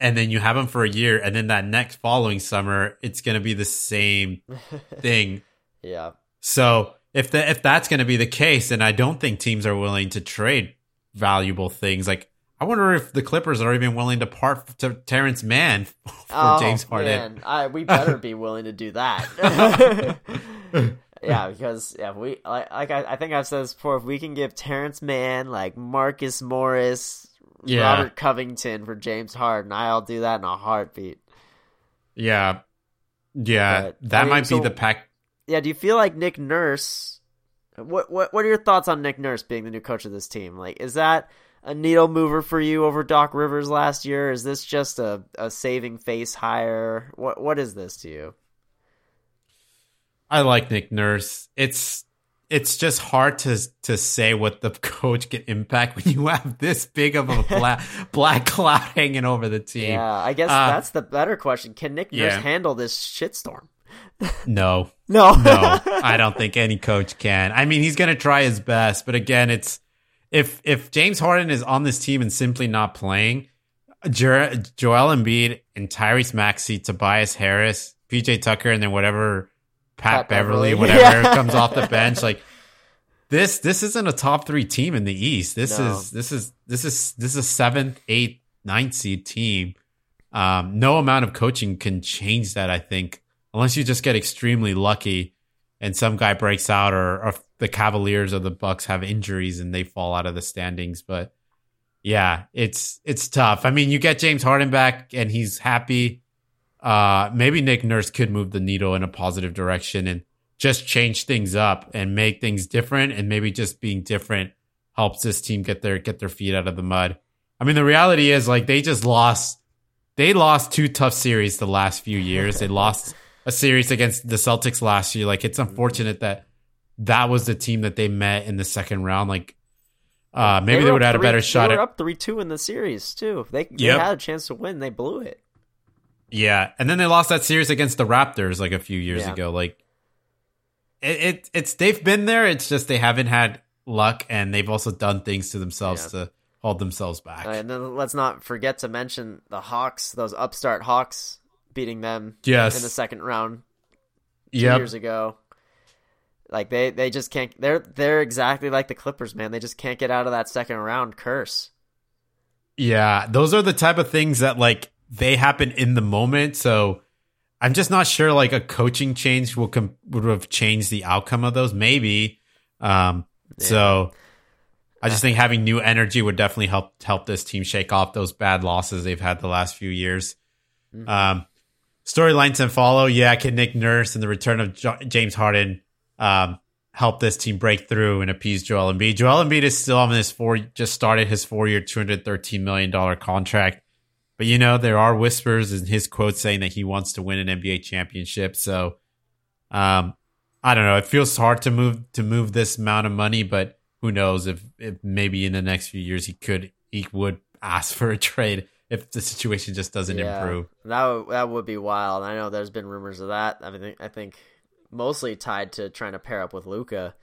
and then you have him for a year, and then that next following summer, it's gonna be the same <laughs> thing. yeah, So if the, if that's going to be the case, then I don't think teams are willing to trade valuable things. Like I wonder if the Clippers are even willing to part to Terance Mann <laughs> for oh, James Harden. Man, I, we better be willing to do that. <laughs> yeah, because yeah, we like, like I, I think I've said this before. If we can give Terance Mann, like Marcus Morris, Yeah. Robert Covington for James Harden, I'll do that in a heartbeat. Yeah, yeah, But, that I mean, might so- be the pack. Yeah, do you feel like Nick Nurse? What what what are your thoughts on Nick Nurse being the new coach of this team? Like, is that a needle mover for you over Doc Rivers last year? Is this just a, a saving face hire? What what is this to you? I like Nick Nurse. It's it's just hard to to say what the <laughs> coach can impact when you have this big of a black <laughs> black cloud hanging over the team. Yeah, I guess uh, that's the better question. Can Nick Nurse yeah. handle this shitstorm? no, <laughs> no, no. I don't think any coach can. I mean, he's going to try his best, but again, it's if if James Harden is on this team and simply not playing, Joel Embiid and Tyrese Maxey, Tobias Harris, PJ Tucker, and then whatever Pat, Pat Beverley, Beverley, whatever <laughs> yeah. comes off the bench. Like this, this isn't a top three team in the East. This no. is this is this is this is a seventh, eighth, ninth seed team. Um, no amount of coaching can change that. I think unless you just get extremely lucky and some guy breaks out, or, or the Cavaliers or the Bucks have injuries and they fall out of the standings. But yeah, it's it's tough. I mean, you get James Harden back and he's happy uh, maybe Nick Nurse could move the needle in a positive direction and just change things up and make things different. And maybe just being different helps this team get their get their feet out of the mud. I mean, the reality is like they just lost. They lost two tough series the last few years. They lost a series against the Celtics last year. Like it's unfortunate that that was the team that they met in the second round. Like uh, maybe they, they would have had a better shot. They were at, up three two in the series too. They, they yep. had a chance to win. They blew it. Yeah, and then they lost that series against the Raptors like a few years yeah. ago. Like it, it, it's they've been there. It's just they haven't had luck, and they've also done things to themselves yeah. to hold themselves back. Uh, and then let's not forget to mention the Hawks, those upstart Hawks beating them yes. in the second round two yep. years ago. Like they, they just can't. They're they're exactly like the Clippers, man. They just can't get out of that second round curse. Yeah, those are the type of things that like they happen in the moment. So I'm just not sure like a coaching change will com- would have changed the outcome of those. Maybe. Um, yeah. So I just think having new energy would definitely help help this team shake off those bad losses they've had the last few years. Mm-hmm. Um, storylines and follow. Yeah, can Nick Nurse and the return of jo- James Harden um, help this team break through and appease Joel Embiid? Joel Embiid is still on this four, just started his four year, two hundred thirteen million dollar contract. But you know, there are whispers in his quote saying that he wants to win an NBA championship. So, um, I don't know. It feels hard to move to move this amount of money, but who knows if, if maybe in the next few years he could he would ask for a trade if the situation just doesn't yeah, improve. That would, that would be wild. I know there's been rumors of that. I mean, I think mostly tied to trying to pair up with Luka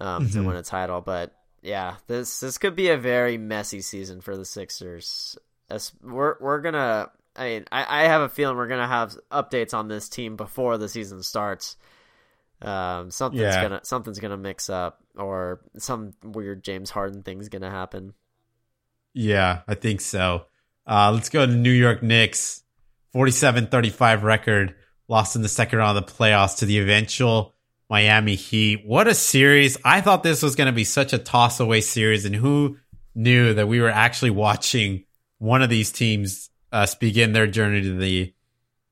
um, mm-hmm. to win a title. But yeah, this this could be a very messy season for the Sixers we're we're gonna. I mean, I, I have a feeling we're gonna have updates on this team before the season starts. Um, something's yeah. gonna something's gonna mix up, or some weird James Harden thing's gonna happen. Yeah, I think so. Uh, let's go to New York Knicks. 47-35 record, lost in the second round of the playoffs to the eventual Miami Heat. What a series. I thought this was going to be such a toss away series and who knew that we were actually watching one of these teams uh, begin their journey to the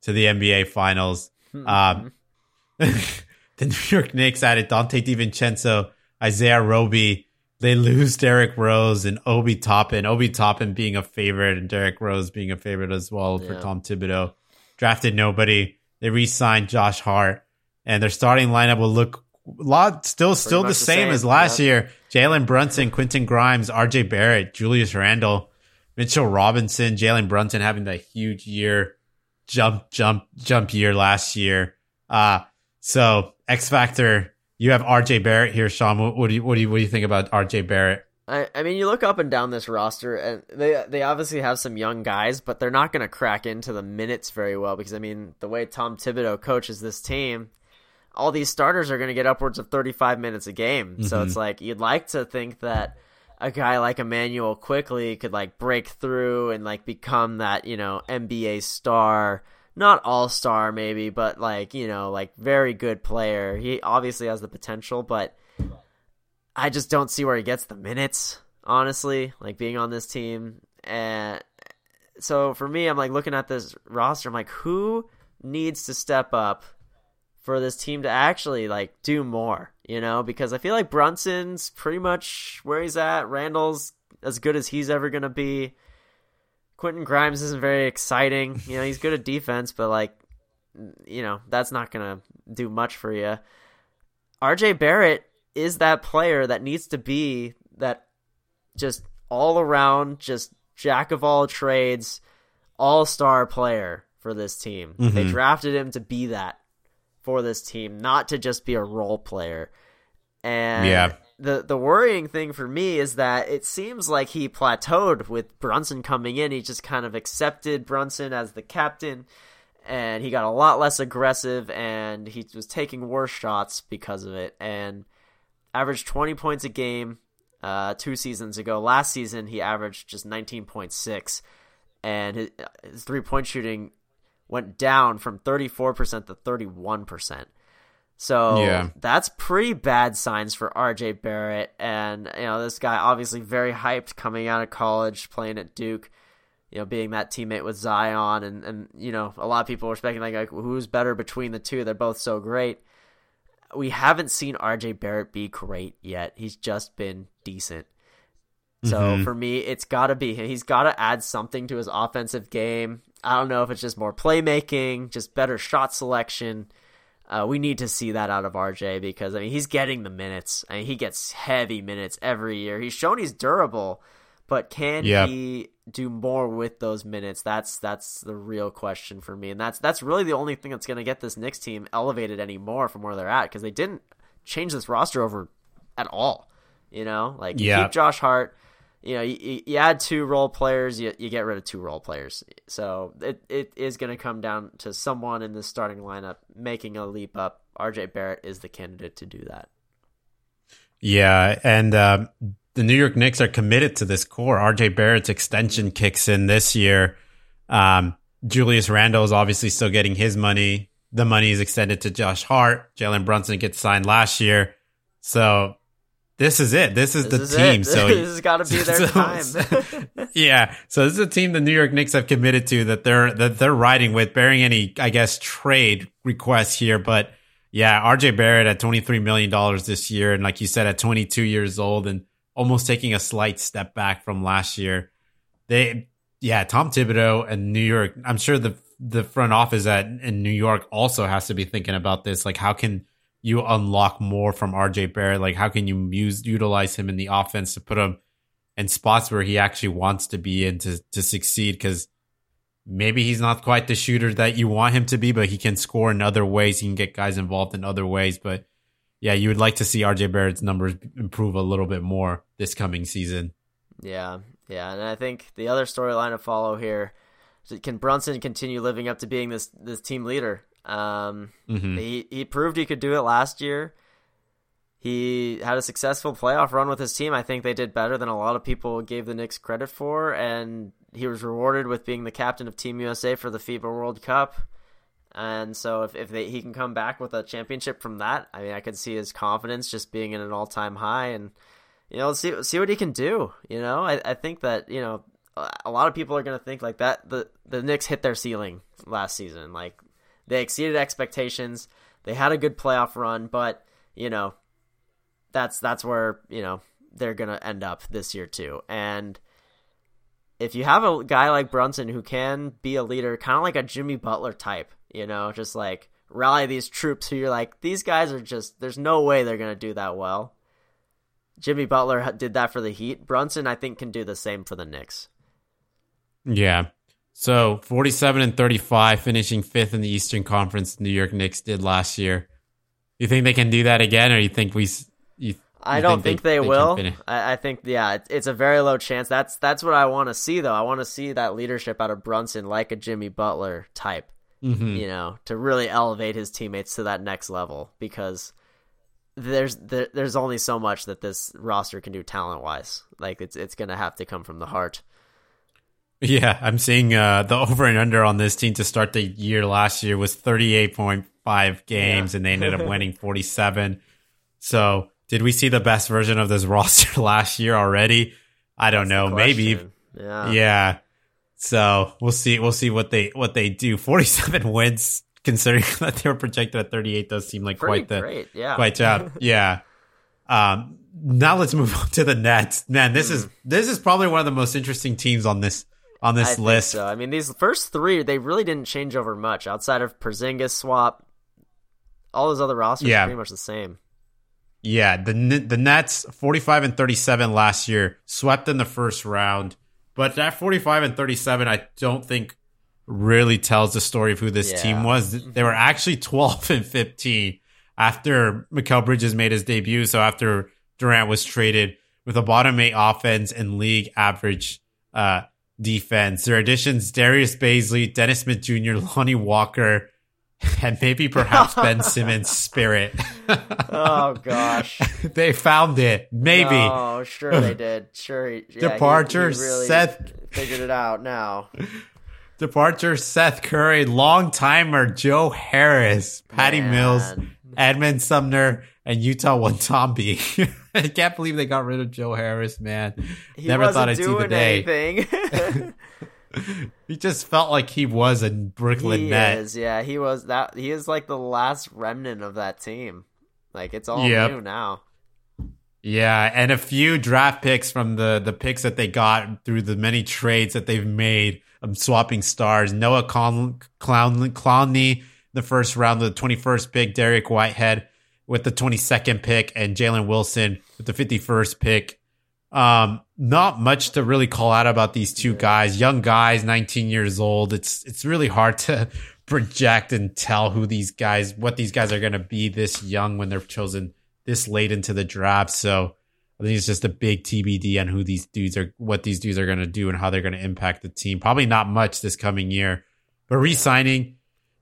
to the NBA Finals. Mm-hmm. Um, <laughs> the New York Knicks added Donte DiVincenzo, Isaiah Roby. They lose Derrick Rose and Obi Toppin. Obi Toppin being a favorite and Derrick Rose being a favorite as well yeah. for Tom Thibodeau. Drafted nobody. They re-signed Josh Hart, and their starting lineup will look a lot still Pretty still the same, the same, as last year. Jalen Brunson, Quentin Grimes, R.J. Barrett, Julius Randle. Mitchell Robinson, Jalen Brunson having that huge year, jump, jump, jump year last year. Uh, so X Factor, you have RJ Barrett here, Sean. What, what, do you what do you what do you think about RJ Barrett? I, I mean, you look up and down this roster, and they they obviously have some young guys, but they're not going to crack into the minutes very well because I mean, the way Tom Thibodeau coaches this team, all these starters are going to get upwards of 35 minutes a game. Mm-hmm. So it's like you'd like to think that a guy like Immanuel Quickley could like break through and like become that, you know, NBA star. Not all star maybe, but like, you know, like very good player. He obviously has the potential, but I just don't see where he gets the minutes, honestly, like being on this team. And so for me, I'm like looking at this roster, I'm like, who needs to step up for this team to actually like do more, you know, because I feel like Brunson's pretty much where he's at. Randle's as good as he's ever going to be. Quentin Grimes isn't very exciting. You know, he's good at defense, but like you know, that's not going to do much for you. RJ Barrett is that player that needs to be that just all around, just jack of all trades, all star player for this team. Mm-hmm. They drafted him to be that for this team, not to just be a role player. And yeah. the the worrying thing for me is that it seems like he plateaued with Brunson coming in. He just kind of accepted Brunson as the captain and he got a lot less aggressive and he was taking worse shots because of it and averaged 20 points a game uh, two seasons ago. Last season he averaged just 19.6 and his, his three point shooting went down from 34% to 31%. So yeah. that's pretty bad signs for RJ Barrett. And, you know, this guy obviously very hyped coming out of college, playing at Duke, you know, being that teammate with Zion. And, and you know, a lot of people were speculating, like, who's better between the two? They're both so great. We haven't seen RJ Barrett be great yet. He's just been decent. So mm-hmm. for me, it's got to be He's got to add something to his offensive game. I don't know if it's just more playmaking, just better shot selection uh, we need to see that out of RJ because I mean he's getting the minutes. I mean he gets heavy minutes every year. He's shown he's durable, but can he do more with those minutes? That's that's the real question for me, and that's that's really the only thing that's going to get this Knicks team elevated anymore from where they're at because they didn't change this roster over at all. You know, like keep Josh Hart, you know, you, you add two role players, you, you get rid of two role players. So it, it is going to come down to someone in the starting lineup making a leap up. RJ Barrett is the candidate to do that. Yeah, and uh, the New York Knicks are committed to this core. RJ Barrett's extension kicks in this year. Um, Julius Randle is obviously still getting his money. The money is extended to Josh Hart. Jalen Brunson gets signed last year. So this is it. This is this the is team. It. So <laughs> this has got to be <laughs> their so, time. <laughs> yeah. So this is a team the New York Knicks have committed to that they're that they're riding with, bearing any, I guess, trade requests here. But yeah, RJ Barrett at twenty three million dollars this year, and like you said, at twenty two years old, and almost taking a slight step back from last year. They, yeah, Tom Thibodeau and New York. I'm sure the the front office at in New York also has to be thinking about this. Like, how can you unlock more from RJ Barrett? Like, how can you use utilize him in the offense to put him in spots where he actually wants to be in to to succeed? Because maybe he's not quite the shooter that you want him to be, but he can score in other ways. He can get guys involved in other ways. But yeah, you would like to see RJ Barrett's numbers improve a little bit more this coming season. Yeah, yeah, and I think the other storyline to follow here can Brunson continue living up to being this this team leader? Um, mm-hmm. He he proved he could do it last year. He had a successful playoff run with his team. I think they did better than a lot of people gave the Knicks credit for, and he was rewarded with being the captain of Team USA for the FIBA World Cup. And so, if if they, he can come back with a championship from that, I mean, I could see his confidence just being in an all time high, and you know, see see what he can do. You know, I I think that you know a lot of people are going to think like that the the Knicks hit their ceiling last season. Like they exceeded expectations. They had a good playoff run, but you know, that's that's where you know they're gonna end up this year too. And if you have a guy like Brunson who can be a leader, kind of like a Jimmy Butler type, you know, just like rally these troops who you're like, these guys are just, there's no way they're gonna do that well. Jimmy Butler did that for the Heat. Brunson, I think, can do the same for the Knicks. Yeah, so 47 and 35, finishing fifth in the Eastern Conference. New York Knicks did last year. You think they can do that again, or you think we? You, I don't think, they, they, they will. I, I, think yeah, it, it's a very low chance. That's that's what I want to see though. I want to see that leadership out of Brunson, like a Jimmy Butler type. Mm-hmm. You know, to really elevate his teammates to that next level because there's there, there's only so much that this roster can do talent wise. Like it's it's gonna have to come from the heart. Yeah, I'm seeing uh, the over and under on this team to start the year last year was 38.5 games, yeah. and they ended up <laughs> winning 47. So, did we see the best version of this <laughs> roster last year already? I don't That's know. Maybe. Yeah. Yeah. So we'll see. We'll see what they what they do. 47 <laughs> wins, considering that they were projected at 38, does seem like Pretty quite the great. Yeah. quite job. yeah. Um, now let's move on to the Nets. Man, this mm. is this is probably one of the most interesting teams on this on this I list. So I mean, these first three they really didn't change over much outside of Porzingis swap. All those other rosters yeah. are pretty much the same. Yeah, the the Nets 45 and 37 last year swept in the first round, but that 45 and 37 I don't think really tells the story of who this Yeah. team was. They were actually 12 and 15 after Mikal Bridges made his debut, so after Durant was traded with a bottom 8 offense and league average uh defense. Their additions Darius Bazley, Dennis Smith Jr., <laughs> Lonnie Walker, and maybe perhaps Ben <laughs> Simmons' spirit. Oh gosh. <laughs> they found it. Maybe. Oh, sure they did. Sure. yeah, he- Departure, he really Seth- figured it out now. Departure Seth Curry, long timer Joe Harris, Patty Man. Mills, Edmond Sumner, and Yuta Watanabe. <laughs> I can't believe they got rid of Joe Harris, man. He Never thought I'd see the day. anything. <laughs> <laughs> He just felt like he was a Brooklyn he net. is, yeah. He was that. He is like the last remnant of that team. Like it's all Yep. new now. Yeah, and a few draft picks from the the picks that they got through the many trades that they've made of swapping stars. Noah Con- Clown- Clowney, the first round, of the 21st pick, Dariq Whitehead with the 22nd pick, and Jalen Wilson with the 51st pick. Um, not much to really call out about these two guys, young guys, 19 years old. It's it's really hard to <laughs> project and tell who these guys, what these guys are going to be this young when they're chosen this late into the draft. So I think it's just a big TBD on who these dudes are, what these dudes are going to do, and how they're going to impact the team. Probably not much this coming year, but re-signing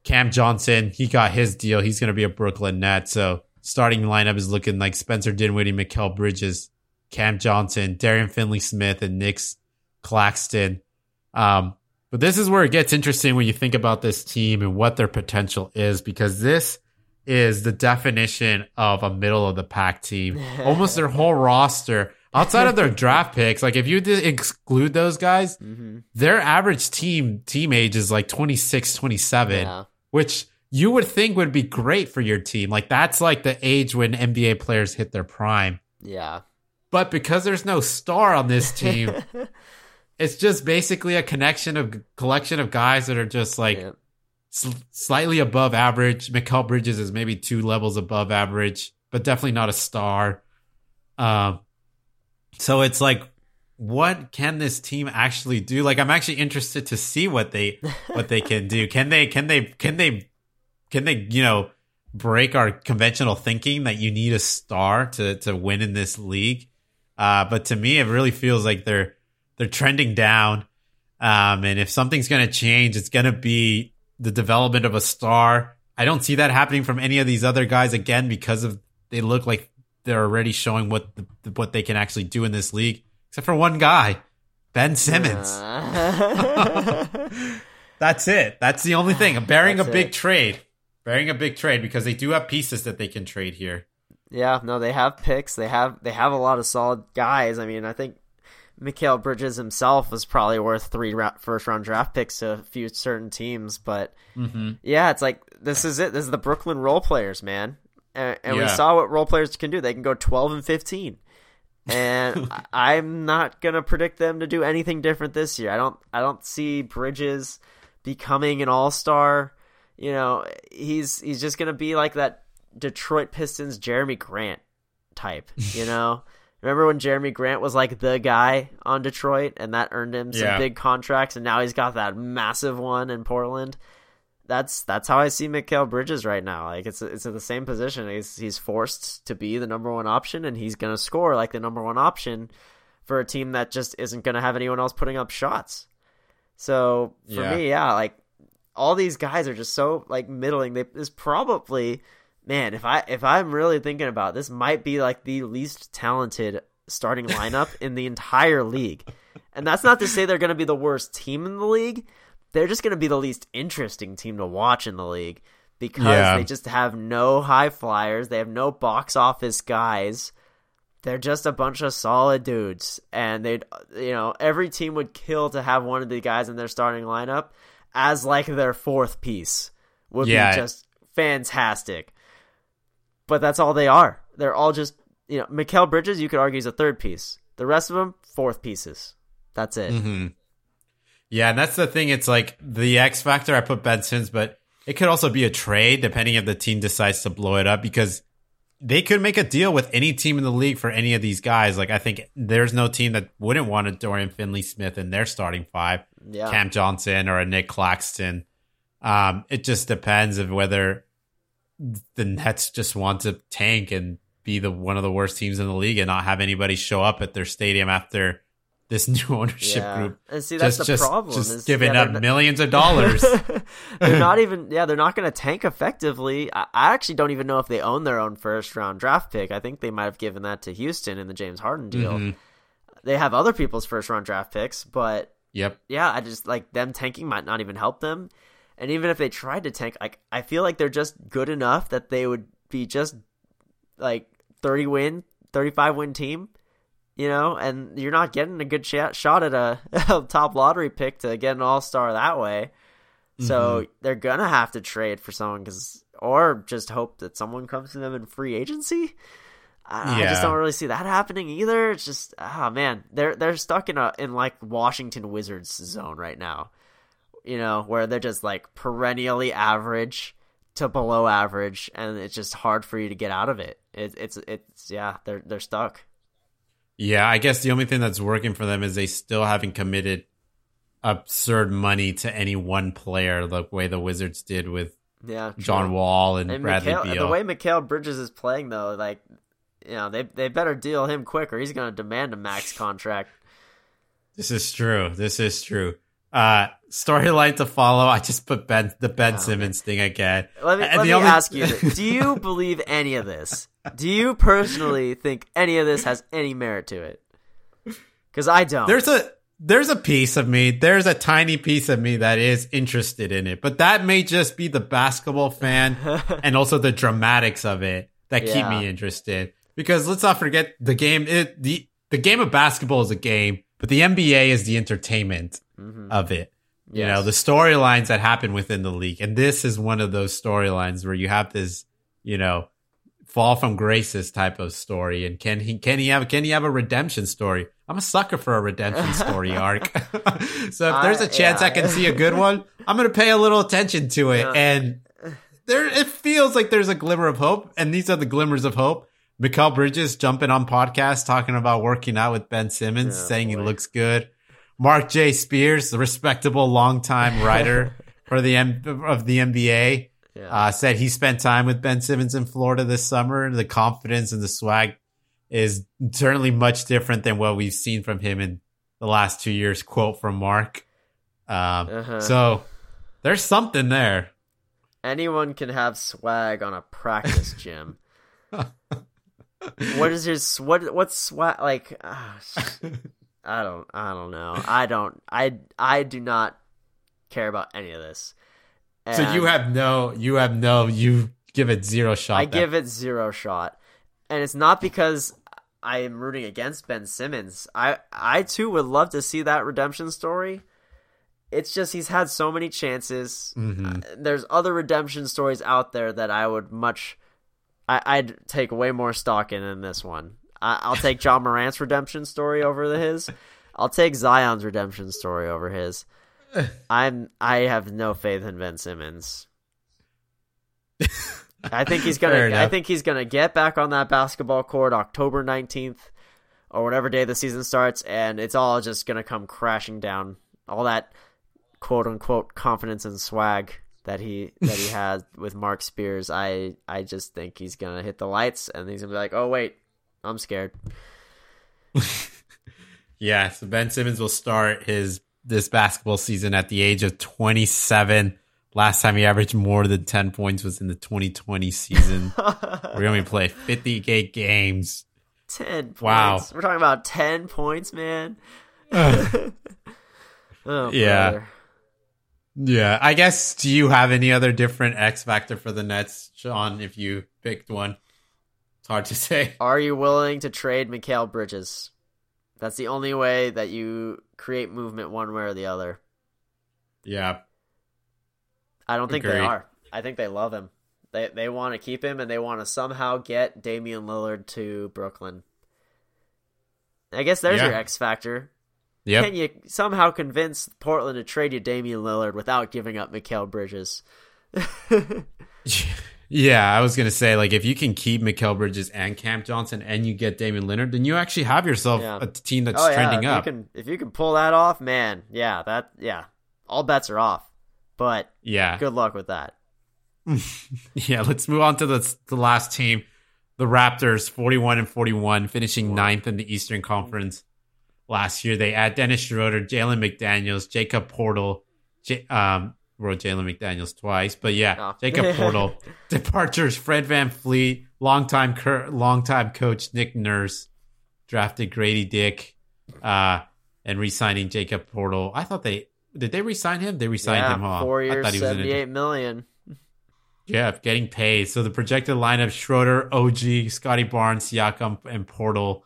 Cam Johnson, he got his deal. He's going to be a Brooklyn Net. So starting lineup is looking like Spencer Dinwiddie, Mikal Bridges, Cam Johnson, Dorian Finney-Smith, and Nick Claxton. Um, but this is where it gets interesting when you think about this team and what their potential is, because this is the definition of a middle of the pack team. <laughs> Almost their whole roster, outside of <laughs> their draft picks, like if you did exclude those guys, hmm their average team team age is like 26, 27, Yeah. which you would think would be great for your team. Like that's like the age when NBA players hit their prime. Yeah. But because there's no star on this team, <laughs> it's just basically a connection of collection of guys that are just like Yeah. sl- slightly above average. Mikal Bridges is maybe two levels above average, but definitely not a star. Um, so it's like, what can this team actually do? Like, I'm actually interested to see what they what they can do. Can they? Can they? Can they? Can they? You know, break our conventional thinking that you need a star to to win in this league. Uh, but to me, it really feels like they're they're trending down. Um, and if something's going to change, it's going to be the development of a star. I don't see that happening from any of these other guys again because of they look like they're already showing what the, what they can actually do in this league, except for one guy, Ben Simmons. <laughs> <laughs> That's it. That's the only thing. Bearing a big it. trade, bearing a big trade because they do have pieces that they can trade here. yeah, no, they have picks. They have they have a lot of solid guys. I mean, I think Mikal Bridges himself was probably worth three first round draft picks to a few certain teams, but Mm-hmm. yeah, it's like this is it. This is the Brooklyn role players, man. And, and we saw what role players can do. They can go twelve and fifteen, and <laughs> I'm not gonna predict them to do anything different this year. I don't. I don't see Bridges becoming an all star. You know, he's he's just gonna be like that Detroit Pistons Jerami Grant type. You <laughs> know. Remember when Jerami Grant was like the guy on Detroit and that earned him some Yeah. big contracts and now he's got that massive one in Portland? That's that's how I see Mikal Bridges right now. Like it's it's in the same position. He's he's forced to be the number one option, and he's gonna score like the number one option for a team that just isn't gonna have anyone else putting up shots. So for Yeah. me, yeah, like all these guys are just so like middling. They is probably man. If I if I'm really thinking about it, this, might be like the least talented starting <laughs> lineup in the entire league. And that's not to say they're going to be the worst team in the league. They're just going to be the least interesting team to watch in the league because Yeah. they just have no high flyers. They have no box office guys. They're just a bunch of solid dudes. And they'd, you know, every team would kill to have one of the guys in their starting lineup as like their fourth piece. Would Yeah. be just fantastic. But that's all they are. They're all just, you know, Mikal Bridges, you could argue, is a third piece. The rest of them, fourth pieces. That's it. Mm-hmm. Yeah, and that's the thing. It's like the X factor. I put Ben Simmons, but it could also be a trade depending if the team decides to blow it up because they could make a deal with any team in the league for any of these guys. Like I think there's no team that wouldn't want a Dorian Finney-Smith in their starting five, Yeah. Cam Johnson or a Nick Claxton. Um, it just depends of whether the Nets just want to tank and be the one of the worst teams in the league and not have anybody show up at their stadium after this <laughs> new ownership Yeah. group. And see, that's just, the just, problem. just is, giving yeah, up they're- millions of <laughs> dollars. <laughs> they're not even yeah they're not going to tank effectively I, I actually don't even know if they own their own first round draft pick i think they might have given that to houston in the james harden deal Mhm. they have other people's first round draft picks but Yep. yeah i just like them tanking might not even help them and even if they tried to tank like i feel like they're just good enough that they would be just like 30 win 35 win team you know and you're not getting a good shot shot at a, <laughs> a top lottery pick to get an all-star that way so mm-hmm. they're gonna have to trade for someone because or just hope that someone comes to them in free agency I, I just don't really see that happening either. It's just oh man, they're they're stuck in a in like Washington Wizards zone right now. You know, where they're just like perennially average to below average and it's just hard for you to get out of it. it it's it's yeah, they're they're stuck. Yeah, I guess the only thing that's working for them is they still haven't committed absurd money to any one player the way the Wizards did with Yeah. John. Wall and, and Bradley Mikal, Beal. the way Mikal Bridges is playing though, like you know, they they better deal him quick or he's gonna demand a max contract. This is true. This is true. Uh storyline to follow. I just put Ben the Ben Oh, Simmons thing again. Let me, And let me only- ask you: this. <laughs> Do you believe any of this? Do you personally think any of this has any merit to it? Because I don't. There's a there's a piece of me, there's a tiny piece of me that is interested in it, but that may just be the basketball fan <laughs> and also the dramatics of it that keep me interested. Because let's not forget the game. It, the the game of basketball is a game, but the NBA is the entertainment Mhm. of it. You know the storylines that happen within the league, and this is one of those storylines where you have this, you know, fall from graces type of story. And can he can he have can he have a redemption story? I'm a sucker for a redemption story <laughs> arc. <laughs> so if there's a chance I yeah. can see a good one, I'm gonna pay a little attention to it. Yeah. And there it feels like there's a glimmer of hope, and these are the glimmers of hope. Mikal Bridges jumping on podcasts talking about working out with Ben Simmons, Oh, saying he looks good. Marc J. Spears, the respectable longtime <laughs> writer for the M- of the NBA, Yeah. uh, said he spent time with Ben Simmons in Florida this summer. The confidence and the swag is certainly much different than what we've seen from him in the last two years. Quote from Mark. Um, Uh-huh. So there's something there. Anyone can have swag on a practice <laughs> gym. what is your what? What's swag like? ah, <laughs> I don't. I don't know. I don't. I I do not care about any of this. So you have no, you have no, you give it zero shot. I that- give it zero shot, and it's not because I am rooting against Ben Simmons. I I too would love to see that redemption story. It's just he's had so many chances. Mhm. Uh, There's other redemption stories out there that I would much. I, I'd take way more stock in than this one. I, I'll take Ja Morant's redemption story over the his. I'll take Zion's redemption story over his. I'm I have no faith in Ben Simmons. I think he's gonna. <laughs> I think he's gonna get back on that basketball court October nineteenth, or whatever day the season starts, and it's all just gonna come crashing down. All that quote unquote confidence and swag that he that he <laughs> had with Marc Spears. I I just think he's gonna hit the lights, and he's gonna be like, oh wait, I'm scared. <laughs> Yeah, so Ben Simmons will start his this basketball season at the age of 27. Last time he averaged more than 10 points was in the 2020 season. <laughs> We're going to play 58 games. Ten points. Wow. We're talking about ten points, man. <sighs> oh, Yeah. brother. Yeah, I guess do you have any other different X factor for the Nets, Sean, if you picked one? Hard to <laughs> say. Are you willing to trade Mikal Bridges? That's the only way that you create movement one way or the other. Yeah. I don't think they are. I think they love him. They they want to keep him and they want to somehow get Damian Lillard to Brooklyn. I guess there's Yeah. your X factor. Yep. Can you somehow convince Portland to trade you Damian Lillard without giving up Mikal Bridges? <laughs> <laughs> Yeah, I was gonna say like if you can keep Mikal Bridges and Cam Johnson and you get Damian Leonard, then you actually have yourself Yeah. a team that's oh, yeah, trending if up. You can, if you can pull that off, man, yeah, that yeah, all bets are off. But yeah, good luck with that. <laughs> yeah. Let's move on to the the last team, the Raptors, forty-one and forty-one, finishing ninth in the Eastern Conference. Last year, they add Dennis Schroeder, Jalen McDaniels, Jakob Poeltl. J- um, wrote Jalen McDaniels twice, but yeah, Oh. Jakob <laughs> Poeltl. Departures: Fred VanVleet, longtime cur- longtime coach Nick Nurse, drafted Grady Dick, uh, and re-signing Jakob Poeltl. I thought they did they re-sign him? They re-signed yeah, him. Huh? four I years, thought he was in a seventy-eight million. yeah, getting paid. So the projected lineup: Schroeder, OG, Scottie Barnes, Siakam, and Poeltl.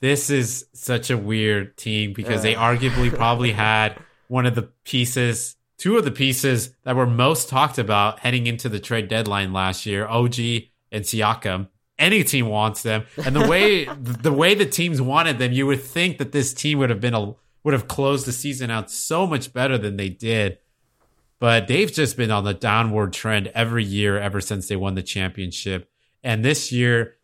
This is such a weird team because they arguably <laughs> probably had one of the pieces, two of the pieces that were most talked about heading into the trade deadline last year: OG and Siakam. Any team wants them, and the way <laughs> the way the teams wanted them, you would think that this team would have been a would have closed the season out so much better than they did but they've just been on the downward trend every year ever since they won the championship. And this year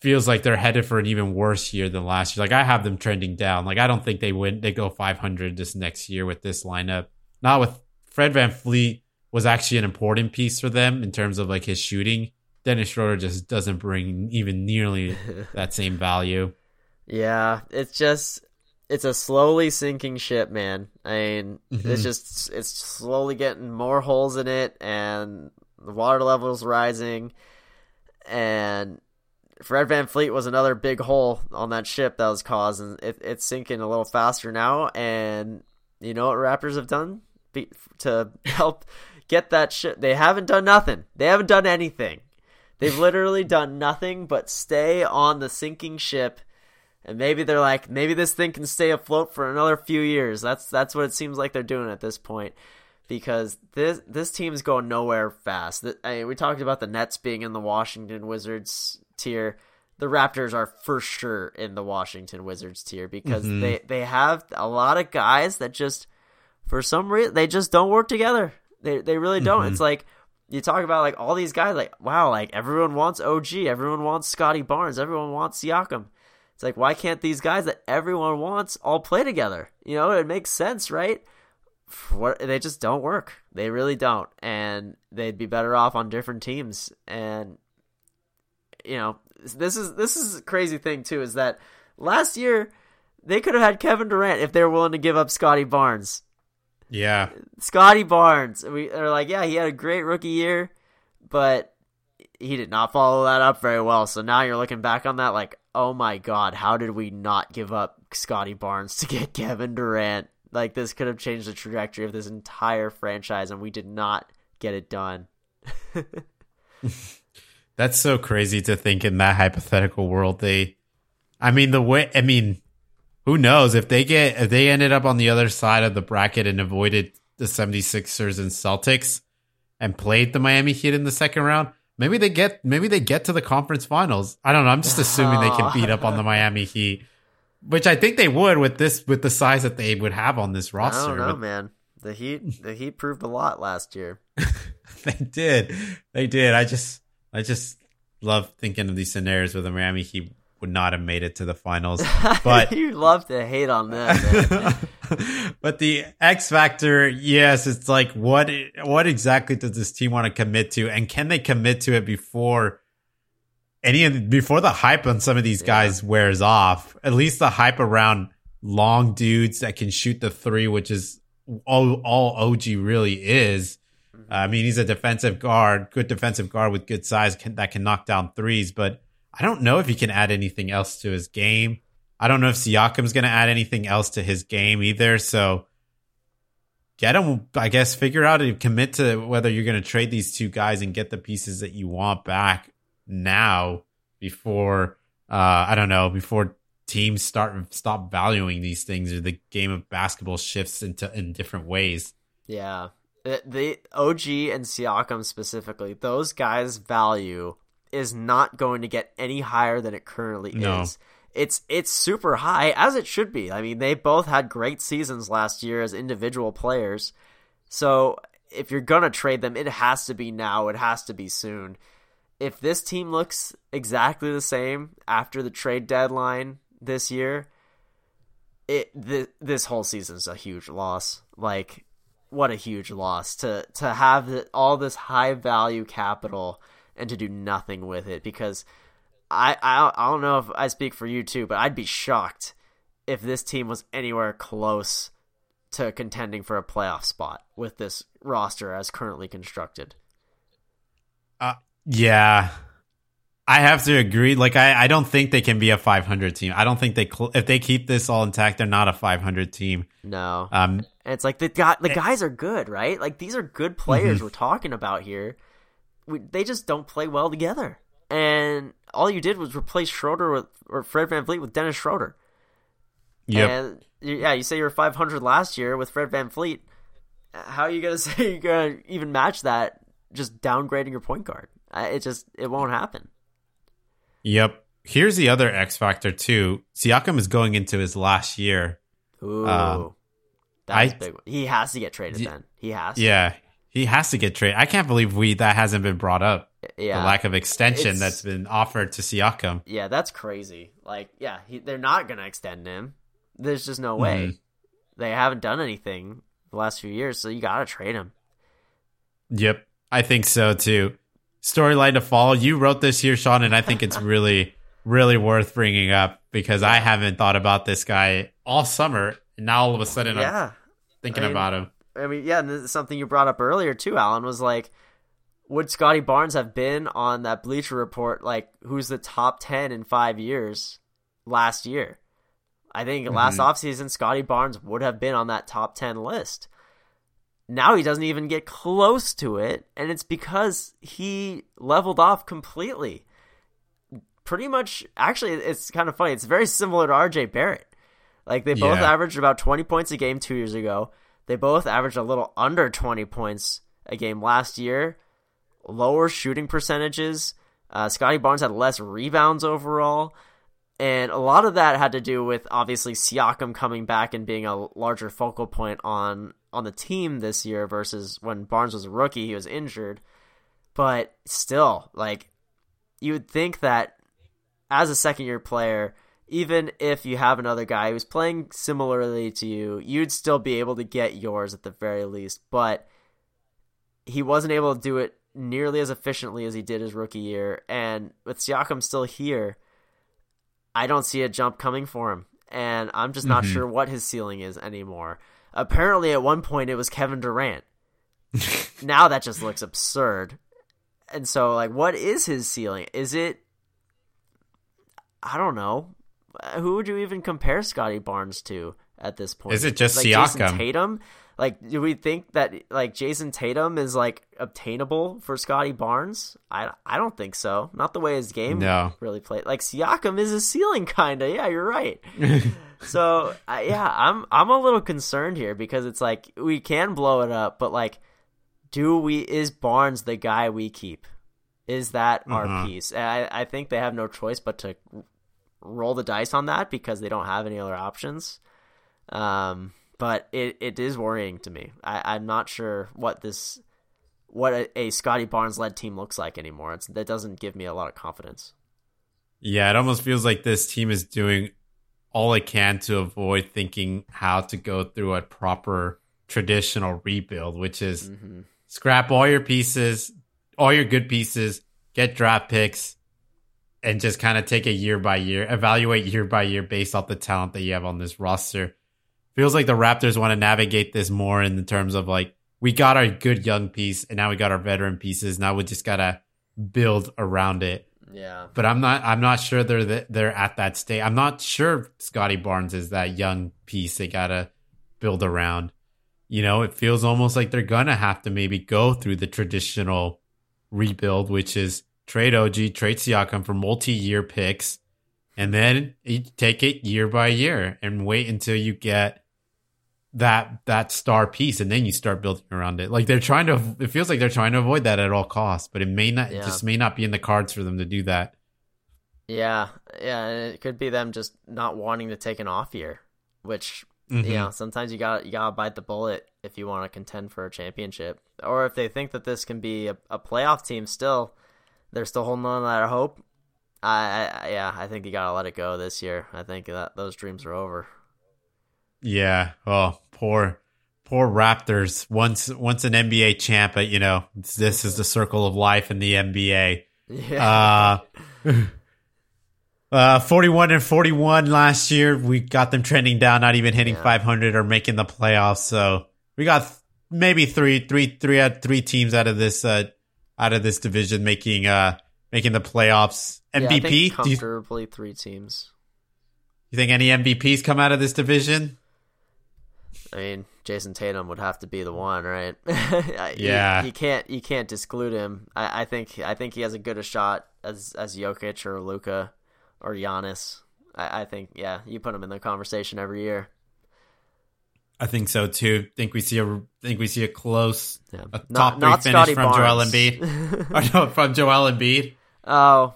feels like they're headed for an even worse year than last year. Like I have them trending down. Like I don't think they win. They go 500 this next year with this lineup. Not with Fred VanVleet was actually an important piece for them in terms of like his shooting. Dennis Schroeder just doesn't bring even nearly <laughs> that same value. Yeah, it's just it's a slowly sinking ship, man. I mean, Mhm. it's just it's slowly getting more holes in it, and the water level's rising. And Fred VanVleet was another big hole on that ship that was causing it. It's sinking a little faster now, and you know what Raptors have done Be- to help get that shit. They haven't done nothing. They haven't done anything. They've literally done nothing but stay on the sinking ship and maybe they're like, maybe this thing can stay afloat for another few years. That's that's what it seems like they're doing at this point, because this this team's going nowhere fast. I mean, we talked about the Nets being in the Washington Wizards tier. The Raptors are for sure in the Washington Wizards tier because Mhm. they they have a lot of guys that just for some reason they just don't work together. They they really don't. Mhm. It's like you talk about like all these guys like wow, like everyone wants OG, everyone wants Scottie Barnes, everyone wants Siakam. It's like why can't these guys that everyone wants all play together? You know, it makes sense, right? They just don't work. They really don't, and they'd be better off on different teams. And you know, this is this is a crazy thing too. Is that last year they could have had Kevin Durant if they were willing to give up Scottie Barnes. Yeah. Scottie Barnes. We are like, yeah, he had a great rookie year, but he did not follow that up very well. So now you're looking back on that like, oh my god, how did we not give up Scottie Barnes to get <laughs> Kevin Durant? Like this could have changed the trajectory of this entire franchise, and we did not get it done. <laughs> That's so crazy to think in that hypothetical world. They, I mean, the way, I mean, who knows if they get, if they ended up on the other side of the bracket and avoided the 76ers and Celtics and played the Miami Heat in the second round, maybe they get, maybe they get to the conference finals. I don't know. I'm just assuming they can beat up on the Miami Heat, which I think they would with this, with the size that they would have on this roster. I don't know, But man. The Heat, the Heat proved a lot last year. <laughs> they did. They did. I just I just love thinking of these scenarios where the Miami Heat would not have made it to the finals. <laughs> But <laughs> you love to hate on them. <laughs> But the X factor, yes, it's like what what exactly does this team want to commit to and can they commit to it before any of before the hype on some of these guys wears off? At least the hype around long dudes that can shoot the 3 which is all all OG really is. Uh, I mean, he's a defensive guard, good defensive guard with good size can, that can knock down threes, but I don't know if he can add anything else to his game. I don't know if Siakam's going to add anything else to his game either. So get him, I guess, figure out and commit to whether you're going to trade these two guys and get the pieces that you want back now before, uh, I don't know, before teams start stop valuing these things or the game of basketball shifts into in different ways. Yeah. The, the OG and Siakam specifically, those guys' value is not going to get any higher than it currently No. is. It's it's super high as it should be. I mean, they both had great seasons last year as individual players. So if you're gonna trade them, it has to be now. It has to be soon. If this team looks exactly the same after the trade deadline this year, it th- this whole season's a huge loss. Like, what a huge loss to to have the, all this high value capital and to do nothing with it. Because I, I I don't know if I speak for you too, but I'd be shocked if this team was anywhere close to contending for a playoff spot with this roster as currently constructed. Uh, yeah, I have to agree. Like, I, I don't think they can be a 500 team. I don't think they cl- if they keep this all intact, they're not a 500 team. No, um, and it's like the guy, the guys are good, right? Like these are good players mm-hmm. we're talking about here. We, they just don't play well together, and all you did was replace Schroeder with or Fred VanVleet with Dennis Schroeder. Yeah. Yeah, you say you were 500 last year with Fred Van VanVleet. How are you gonna <laughs> say you're gonna even match that? Just downgrading your point guard. It just it won't happen. Yep. Here's the other X factor too. Siakam is going into his last year. Ooh, um, that's I, big. One. He has to get traded. Then he has. To. Yeah, he has to get traded. I can't believe we that hasn't been brought up. Yeah, the lack of extension it's, that's been offered to Siakam. Yeah, that's crazy. Like, yeah, he, they're not gonna extend him. There's just no way. Mm-hmm. They haven't done anything the last few years, so you gotta trade him. Yep, I think so too storyline to follow. You wrote this here, Sean, and I think it's <laughs> really, really worth bringing up because I haven't thought about this guy all summer. And now all of a sudden yeah. I'm thinking I mean, about him. I mean, yeah, and this is something you brought up earlier too, Alan, was like, would Scottie Barnes have been on that Bleacher Report, like, who's the top 10 in five years last year? I think mm-hmm. last offseason, Scottie Barnes would have been on that top 10 list. Now he doesn't even get close to it, and it's because he leveled off completely. Pretty much, actually, it's kind of funny. It's very similar to RJ Barrett. Like, they both yeah. averaged about 20 points a game two years ago. They both averaged a little under 20 points a game last year. Lower shooting percentages. Uh, Scottie Barnes had less rebounds overall. And a lot of that had to do with obviously Siakam coming back and being a larger focal point on on the team this year versus when Barnes was a rookie, he was injured. But still, like you would think that as a second year player, even if you have another guy who's playing similarly to you, you'd still be able to get yours at the very least. But he wasn't able to do it nearly as efficiently as he did his rookie year. And with Siakam still here, I don't see a jump coming for him. And I'm just not mm-hmm. sure what his ceiling is anymore. Apparently, at one point, it was Kevin Durant. <laughs> now that just looks absurd. And so, like, what is his ceiling? Is it? I don't know. Who would you even compare Scottie Barnes to at this point? Is it just like Siakam? Jayson Tatum? Like, do we think that like Jayson Tatum is like obtainable for Scottie Barnes? I, I don't think so. Not the way his game no. really played. Like Siakam is a ceiling, kinda. Yeah, you're right. <laughs> so uh, yeah, I'm I'm a little concerned here because it's like we can blow it up, but like, do we? Is Barnes the guy we keep? Is that our uh-huh. piece? I I think they have no choice but to roll the dice on that because they don't have any other options. Um but it, it is worrying to me. I, I'm not sure what this what a, a Scottie Barnes led team looks like anymore. It's, that doesn't give me a lot of confidence. Yeah, it almost feels like this team is doing all it can to avoid thinking how to go through a proper traditional rebuild, which is mm-hmm. scrap all your pieces, all your good pieces, get draft picks, and just kind of take a year by year, evaluate year by year based off the talent that you have on this roster feels like the Raptors want to navigate this more in the terms of like we got our good young piece and now we got our veteran pieces. Now we just gotta build around it. Yeah. But I'm not. I'm not sure they're the, they're at that state. I'm not sure Scottie Barnes is that young piece they gotta build around. You know, it feels almost like they're gonna have to maybe go through the traditional rebuild, which is trade OG, trade Siakam for multi-year picks, and then you take it year by year and wait until you get that that star piece and then you start building around it like they're trying to it feels like they're trying to avoid that at all costs but it may not yeah. it just may not be in the cards for them to do that yeah yeah it could be them just not wanting to take an off year which mm-hmm. you know, sometimes you got you gotta bite the bullet if you want to contend for a championship, or if they think that this can be a, a playoff team. Still, they're still holding on to that hope. I, I, yeah, I think you gotta let it go this year. I think that those dreams are over. Yeah. Oh, poor, poor Raptors. Once, once an NBA champ, but you know, this is the circle of life in the NBA. Yeah. Uh, <laughs> uh, 41 and 41 last year. We got them trending down, not even hitting yeah. 500 or making the playoffs. So we got maybe three, three, three, uh, three teams out of this, uh, out of this division making, uh, making the playoffs. MVP? Yeah, comfortably you, three teams. You think any MVPs come out of this division? I mean, Jayson Tatum would have to be the one, right? <laughs> yeah, you, you, can't you can't disclude him. I, I, think I think he has a good a shot as as Jokic or Luka or Giannis. I, I think yeah, you put him in the conversation every year. I think so too. Think we see a think we see a close yeah. a not, top three not finish Scottie from Barnes. Joel Embiid. <laughs> or no, from Joel Embiid. Oh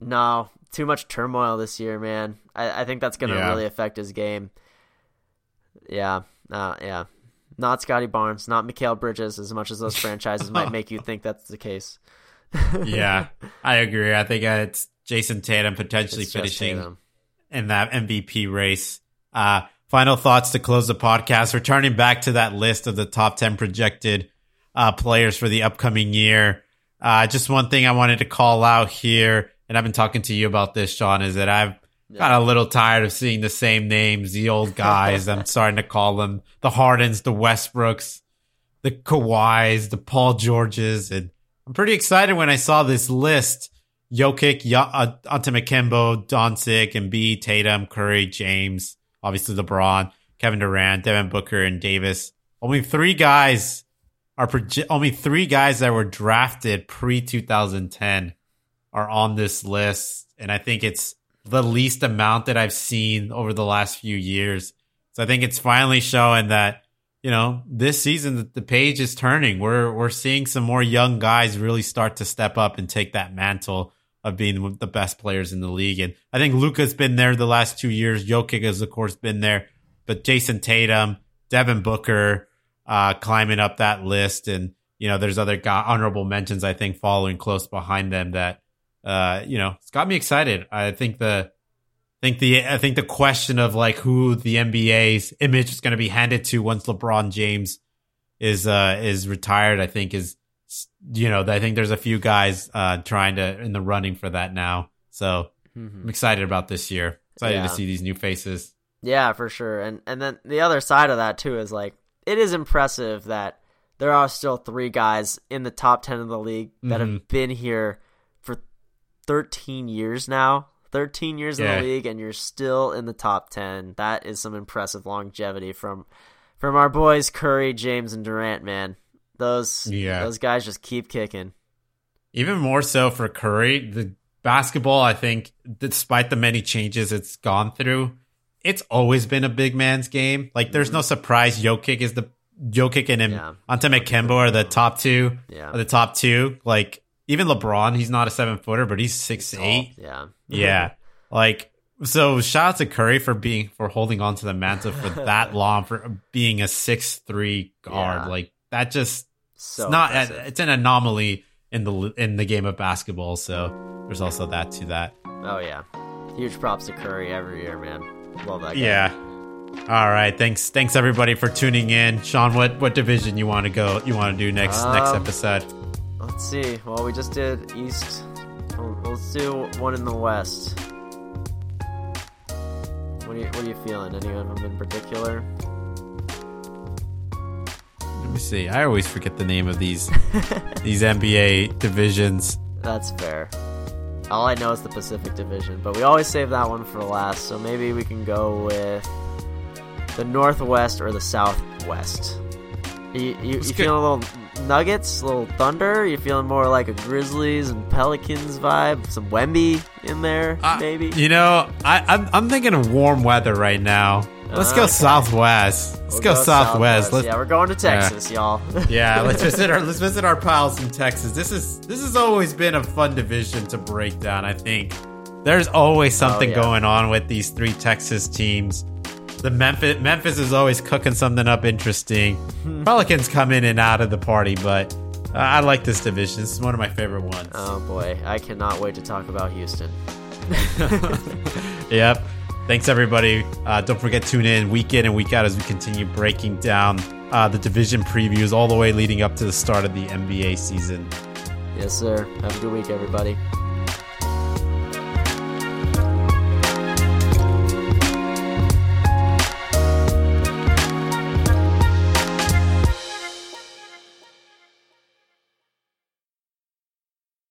no, too much turmoil this year, man. I, I think that's going to yeah. really affect his game. Yeah, uh, yeah. Not Scottie Barnes, not Mikal Bridges, as much as those <laughs> franchises might make you think that's the case. <laughs> yeah, I agree. I think uh, it's Jayson Tatum potentially it's finishing Tatum. in that MVP race. Uh, final thoughts to close the podcast. Returning back to that list of the top 10 projected uh, players for the upcoming year. Uh, just one thing I wanted to call out here, and I've been talking to you about this, Sean, is that I've yeah. got a little tired of seeing the same names, the old guys. <laughs> I'm starting to call them the Hardens, the Westbrooks, the Kawhis, the Paul Georges, and I'm pretty excited when I saw this list. Jokic, y- uh, Antetokounmpo, Doncic, and B, Tatum, Curry, James, obviously LeBron, Kevin Durant, Devin Booker, and Davis. Only three guys are proje- only three guys that were drafted pre 2010 are on this list, and I think it's the least amount that I've seen over the last few years. So I think it's finally showing that you know this season the page is turning. We're we're seeing some more young guys really start to step up and take that mantle of being the best players in the league. And I think Luka's been there the last two years. Jokic has of course been there, but Jayson Tatum, Devin Booker, uh, climbing up that list, and you know there's other honorable mentions I think following close behind them that uh, you know, it's got me excited. I think the I think the I think the question of like who the NBA's image is going to be handed to once LeBron James is uh is retired, I think is you know, I think there's a few guys uh trying to in the running for that now. So mm-hmm. I'm excited about this year. Excited yeah. to see these new faces. Yeah, for sure. And and then the other side of that too is like it is impressive that there are still three guys in the top 10 of the league that mm-hmm. have been here for 13 years now. 13 years yeah. in the league and you're still in the top 10. That is some impressive longevity from from our boys Curry, James and Durant, man. Those yeah. those guys just keep kicking. Even more so for Curry, the basketball I think despite the many changes it's gone through, it's always been a big man's game. Like there's no mm-hmm. surprise Jokic is the Jokic and him yeah. Antetokounmpo are the top two. Yeah. The top two. Like even LeBron, he's not a seven footer, but he's six he's eight. Yeah, yeah. <laughs> Like so, shout out to Curry for being for holding on to the mantle for that <laughs> long, for being a six three guard. Yeah. Like that just so it's not. Impressive. It's an anomaly in the in the game of basketball. So there's also that to that. Oh yeah, huge props to Curry every year, man. Love that. Guy. Yeah. All right, thanks, thanks everybody for tuning in. Sean, what what division you want to go? You want to do next um, next episode? Let's see. Well, we just did East. Let's do one in the West. What are you, what are you feeling? Any of them in particular? Let me see. I always forget the name of these <laughs> these NBA divisions. That's fair. All I know is the Pacific Division, but we always save that one for last. So maybe we can go with the Northwest or the Southwest. You, you, you feeling a little Nuggets, a little Thunder? You feeling more like a Grizzlies and Pelicans vibe? Some Wemby in there, uh, maybe? You know, I, I'm, I'm thinking of warm weather right now. Let's go Southwest. Let's we'll go, go, Southwest. Let's, yeah, we're going to Texas, yeah. y'all. <laughs> yeah, let's visit our <laughs> let's visit our pals in Texas. This is this has always been a fun division to break down. I think there's always oh, something oh, yeah. going on with these three Texas teams. the Memphis Memphis is always cooking something up interesting. Pelicans come in and out of the party, but uh, I like this division. This is one of my favorite ones. Oh boy, I cannot wait to talk about Houston. <laughs> yep. Thanks everybody. Uh, don't forget tune in week in and week out as we continue breaking down uh, the division previews all the way leading up to the start of the NBA season. Yes, sir. Have a good week, everybody.